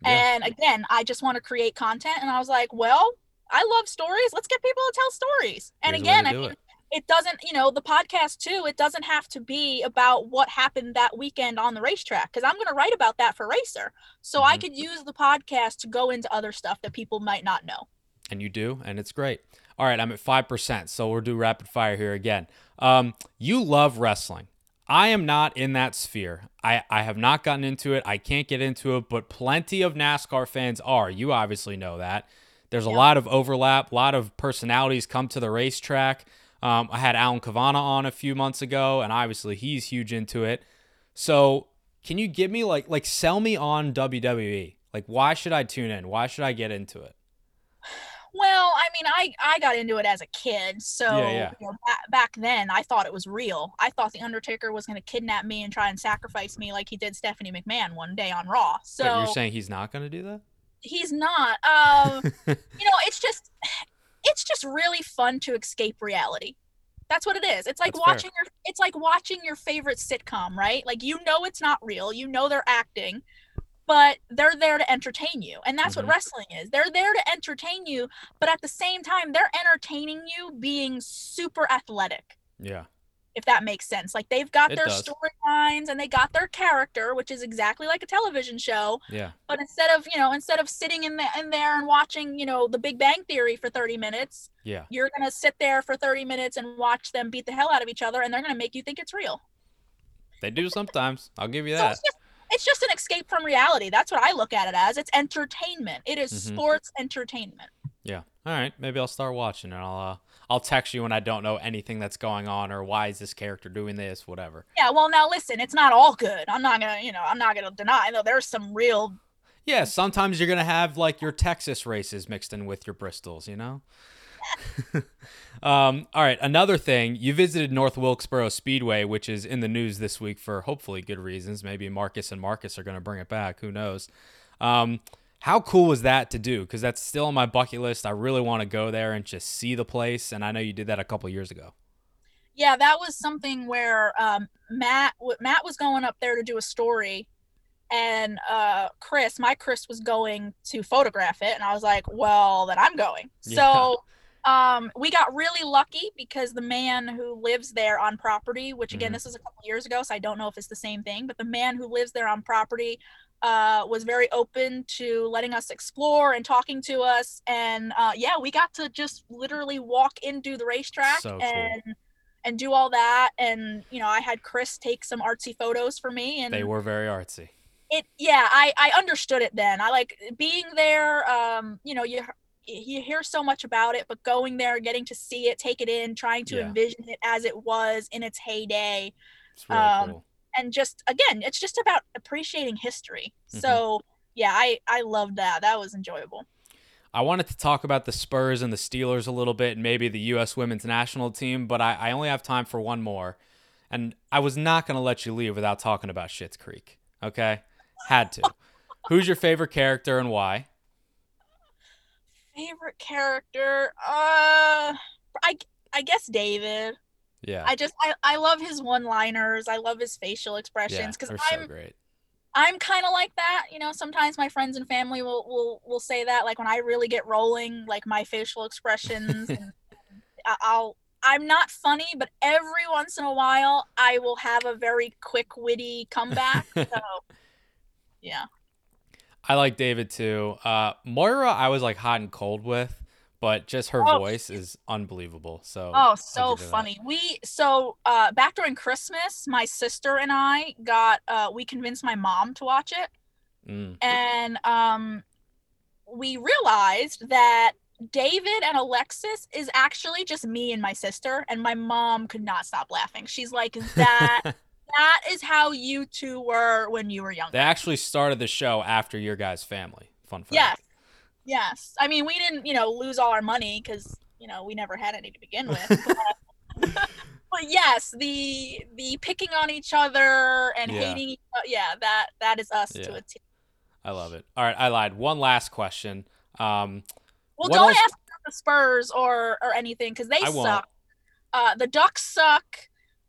Yeah. And again, I just want to create content and I was like, "Well, I love stories. Let's get people to tell stories." And Here's again, I mean, it. doesn't, you know, the podcast too, it doesn't have to be about what happened that weekend on the racetrack because I'm going to write about that for Racer. So I Mhm. could use the podcast to go into other stuff that people might not know. and you do, and it's great. All right, I'm at five percent, so we'll do rapid fire here again. Um, you love wrestling. I am not in that sphere. I, I have not gotten into it. I can't get into it, but plenty of NASCAR fans are. You obviously know that. There's a Yeah. lot of overlap. A lot of personalities come to the racetrack. Um, I had Alan Cavanna on a few months ago, and obviously he's huge into it. So, can you give me like like sell me on WWE? Like, why should I tune in? Why should I get into it? Well, I mean, I I got into it as a kid, so Yeah, yeah. You know, back, back then I thought it was real. I thought the Undertaker was going to kidnap me and try and sacrifice me like he did Stephanie McMahon one day on Raw. So but you're saying he's not going to do that? he's not. Um, you know, it's just it's just really fun to escape reality. That's what it is. It's like That's fair. watching your it's like watching your favorite sitcom, right? Like you know it's not real. You know they're acting, but they're there to entertain you. And that's Mhm. what wrestling is. They're there to entertain you, but at the same time they're entertaining you being super athletic Yeah. If that makes sense. Like they've got It their storylines and they got their character, which is exactly like a television show. Yeah. But instead of you know, instead of sitting in the, in there and watching you know the Big Bang Theory for thirty minutes, Yeah. you're gonna sit there for thirty minutes and watch them beat the hell out of each other, and they're gonna make you think it's real. They do sometimes. I'll give you So that. it's just it's just an escape from reality. That's what I look at it as. It's entertainment. It is Mhm. sports entertainment. Yeah. All right. Maybe I'll start watching and I'll uh, I'll text you when I don't know anything that's going on or why is this character doing this, whatever. Yeah. Well, now listen, it's not all good. I'm not gonna you know I'm not gonna deny though. There's some real Yeah, sometimes you're gonna have like your Texas races mixed in with your Bristols, you know. um, all right, another thing. You visited North Wilkesboro Speedway, which is in the news this week for hopefully good reasons. Maybe Marcus and Marcus are gonna bring it back. Who knows? Um, how cool was that to do? Because that's still on my bucket list. I really want to go there and just see the place. And I know you did that a couple years ago. yeah that was something where um, matt matt was going up there to do a story and uh, chris my chris was going to photograph it and i was like well then i'm going so um, we got really lucky because the man who lives there on property which again Mhm. this is a couple years ago so i don't know if it's the same thing but the man who lives there on property uh, was very open to letting us explore and talking to us and uh, yeah we got to just literally walk into the racetrack So cool. and and do all that and you know i had chris take some artsy photos for me and They were very artsy. it yeah i i understood it then i like being there um you know you you hear so much about it but going there getting to see it take it in trying to Yeah. envision it as it was in its heyday It's really Um, cool. And just again it's just about appreciating history Mhm. so yeah i i loved that that was enjoyable I wanted to talk about the Spurs and the Steelers a little bit and maybe the U.S. women's national team, but I, I only have time for one more. And I was not going to let you leave without talking about Schitt's Creek. Okay? Had to. Who's your favorite character and why? Favorite character? Uh, I I guess David. Yeah. I just I, I love his one-liners. I love his facial expressions because they're I'm so great. I'm kind of like that. You know, sometimes my friends and family will will will say that like when I really get rolling, like my facial expressions and I'll I'm not funny, but every once in a while I will have a very quick witty comeback. so yeah. I like David too. Uh, Moira, I was like hot and cold with, but just her Oh. voice is unbelievable. So Oh, so her that. funny. We so uh back during Christmas, my sister and I got uh we convinced my mom to watch it Mm. and um we realized that David and Alexis is actually just me and my sister and my mom could not stop laughing. She's like that that is how you two were when you were younger. they actually started the show after your guys' family. Fun fact. Yes. Yes. I mean, we didn't, you know, lose all our money because, you know, we never had any to begin with. But, but yes, the the picking on each other and Yeah. hating each other, yeah, that that is us to Yeah. a T. I love it. All right, I lied. One last question. Um, Well, don't ask about the Spurs or or anything because they I won't. suck. Uh, the Ducks suck.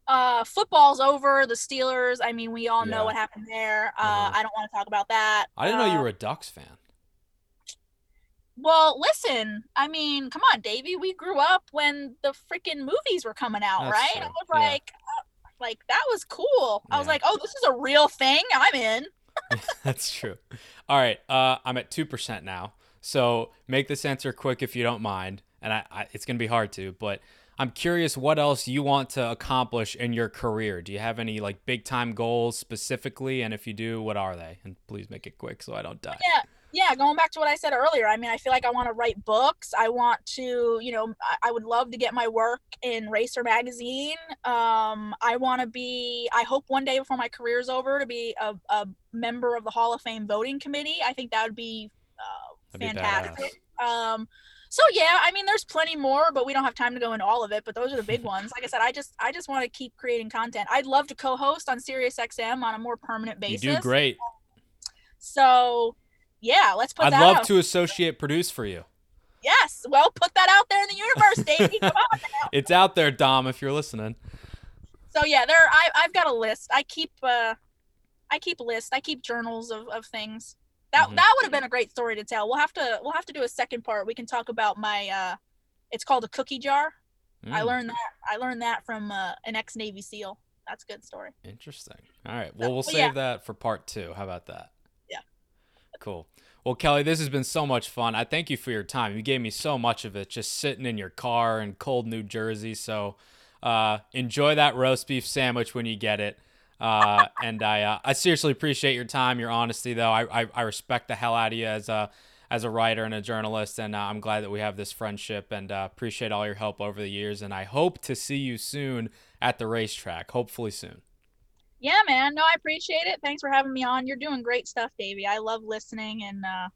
Uh, football's over. The Steelers. I mean, we all Yeah. know what happened there. Uh, Mhm. I don't want to talk about that. I didn't know you Uh, were a Ducks fan. Well, listen, I mean, come on, Davey. We grew up when the freaking movies were coming out, That's right? I was yeah. like, uh, like that was cool. I was like, oh, this is a real thing. I'm in. That's true. All right, uh, I'm at two percent now. So make this answer quick if you don't mind, and I, I it's gonna be hard to, but I'm curious what else you want to accomplish in your career. Do you have any like big time goals specifically? And if you do, what are they? And please make it quick so I don't die. Yeah, yeah. Going back to what I said earlier, I mean, I feel like I want to write books. I want to, you know, I, would love to get my work in Racer magazine. Um, I want to be. I hope one day before my career is over to be a, a member of the Hall of Fame voting committee. I think that would be uh, That'd be fantastic. Um, so yeah, I mean, there's plenty more, but we don't have time to go into all of it. But those are the big ones. Like I said, I just I just want to keep creating content. I'd love to co-host on Sirius XM on a more permanent basis You do great. So yeah, let's put I'd love out. to associate produce for you. Yes, well, put that out there in the universe, Davey. Come on. now. It's out there, Dom, if you're listening. So yeah, there. I I've got a list. I keep uh, I keep lists. I keep journals of, of things. That Mhm. that would have been a great story to tell. We'll have to we'll have to do a second part. We can talk about my uh, it's called a cookie jar. I Mm, learned that I learned that from uh, an ex Navy SEAL. That's a good story. Interesting. All right. Well, we'll but save yeah. that for part two. How about that? Cool. Well, Kelly, this has been so much fun. I thank you for your time. You gave me so much of it just sitting in your car in cold New Jersey. So uh, enjoy that roast beef sandwich when you get it. Uh, and I, uh, I seriously appreciate your time, your honesty, though. I, I, I respect the hell out of you as a, as a writer and a journalist, and uh, I'm glad that we have this friendship and uh, appreciate all your help over the years. And I hope to see you soon at the racetrack, hopefully soon. Yeah, man. No, I appreciate it. Thanks for having me on. You're doing great stuff, Davey. I love listening, and uh,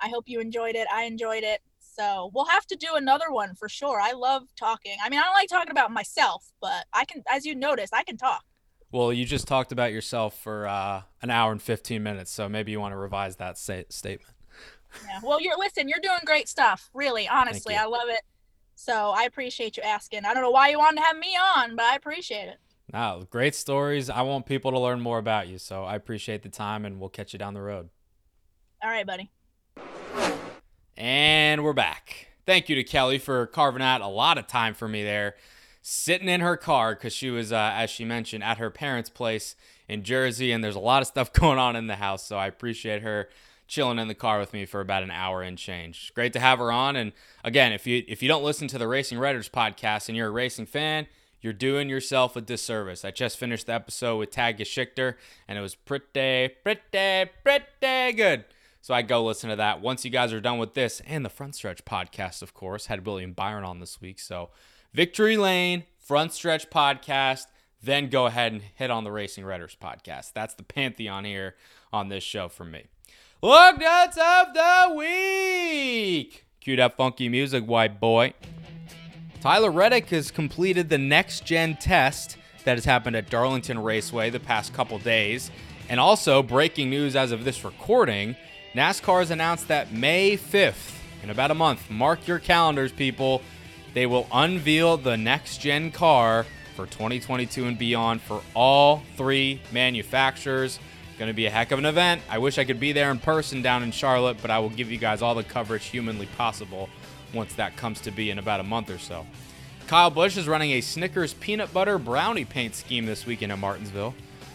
I hope you enjoyed it. I enjoyed it. So we'll have to do another one for sure. I love talking. I mean, I don't like talking about myself, but I can, as you noticed, I can talk. Well, you just talked about yourself for uh, an hour and 15 minutes, so maybe you want to revise that statement. Yeah. Well, you're listen. You're doing great stuff. Really, honestly. I love it. So I appreciate you asking. I don't know why you wanted to have me on, but I appreciate it. Wow, great stories. I want people to learn more about you, so I appreciate the time, and we'll catch you down the road. All right, buddy. And we're back. Thank you to Kelly for carving out a lot of time for me there, sitting in her car because she was, uh, as she mentioned, at her parents' place in Jersey, and there's a lot of stuff going on in the house. So I appreciate her chilling in the car with me for about an hour and change. Great to have her on. And again, if you if you don't listen to the Racing Writers podcast and you're a racing fan, you're doing yourself a disservice. I just finished the episode with Tag Geschichter, and it was pretty, pretty, pretty good. So I go listen to that. Once you guys are done with this and the Frontstretch podcast, of course, had William Byron on this week. So Victory Lane, Frontstretch podcast, then go ahead and hit on the Racing Writers podcast. That's the pantheon here on this show for me. Lug nuts of the week. Cue that funky music, white boy. Tyler Reddick has completed the next gen test that has happened at Darlington Raceway the past couple days. And also, breaking news as of this recording, NASCAR has announced that May 5th, in about a month, mark your calendars, people, they will unveil the next gen car for 2022 and beyond for all three manufacturers. Going to be a heck of an event. I wish I could be there in person down in Charlotte, but I will give you guys all the coverage humanly possible once that comes to be in about a month or so. Kyle Busch is running a Snickers peanut butter brownie paint scheme this weekend at Martinsville.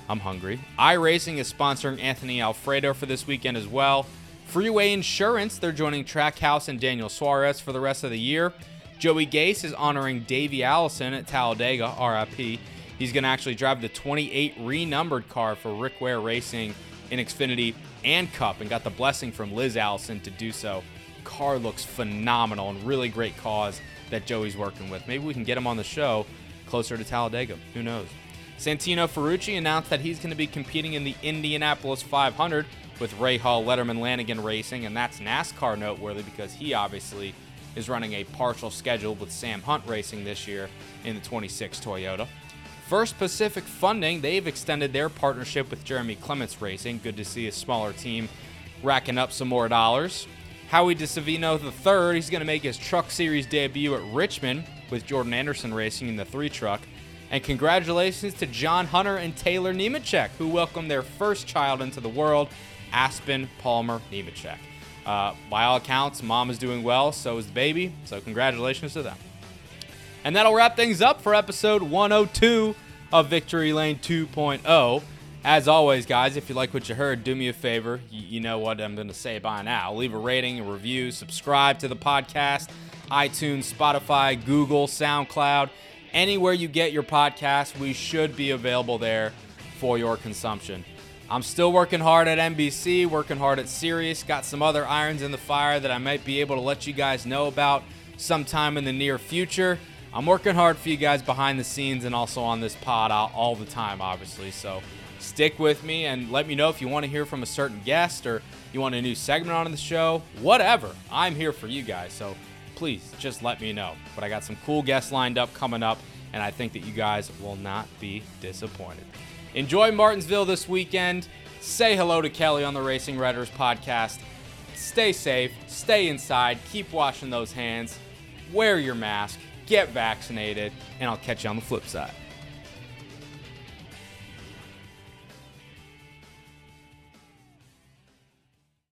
I'm hungry. iRacing is sponsoring Anthony Alfredo for this weekend as well. Freeway Insurance, they're joining Trackhouse and Daniel Suarez for the rest of the year. Joey Gase is honoring Davey Allison at Talladega, RIP. He's going to actually drive the 28 renumbered car for Rick Ware Racing in Xfinity and Cup and got the blessing from Liz Allison to do so. Car looks phenomenal and really great cause that Joey's working with. Maybe we can get him on the show closer to Talladega. Who knows? Santino Ferrucci announced that he's going to be competing in the Indianapolis 500 with Rahal Letterman Lanigan Racing, and that's NASCAR noteworthy because he obviously is running a partial schedule with Sam Hunt Racing this year in the 26 Toyota. First Pacific Funding, they've extended their partnership with Jeremy Clements Racing. Good to see a smaller team racking up some more dollars. Howie DiSavino III, he's going to make his Truck Series debut at Richmond with Jordan Anderson Racing in the three truck. And congratulations to John Hunter and Taylor Nemechek, who welcomed their first child into the world, Aspen Palmer Nemechek. Uh, by all accounts, mom is doing well, so is the baby, so congratulations to them. And that'll wrap things up for episode 102 of Victory Lane 2.0. As always, guys, if you like what you heard, do me a favor. You, know what I'm going to say by now. Leave a rating, a review, subscribe to the podcast, iTunes, Spotify, Google, SoundCloud, anywhere you get your podcast. We should be available there for your consumption. I'm still working hard at NBC, working hard at Sirius. Got some other irons in the fire that I might be able to let you guys know about sometime in the near future. I'm working hard for you guys behind the scenes and also on this pod all the time, obviously. So stick with me and let me know if you want to hear from a certain guest or you want a new segment on the show. Whatever. I'm here for you guys. So please just let me know. But I got some cool guests lined up coming up, and I think that you guys will not be disappointed. Enjoy Martinsville this weekend. Say hello to Kelly on the Racing Writers podcast. Stay safe, stay inside, keep washing those hands, wear your mask, get vaccinated, and I'll catch you on the flip side.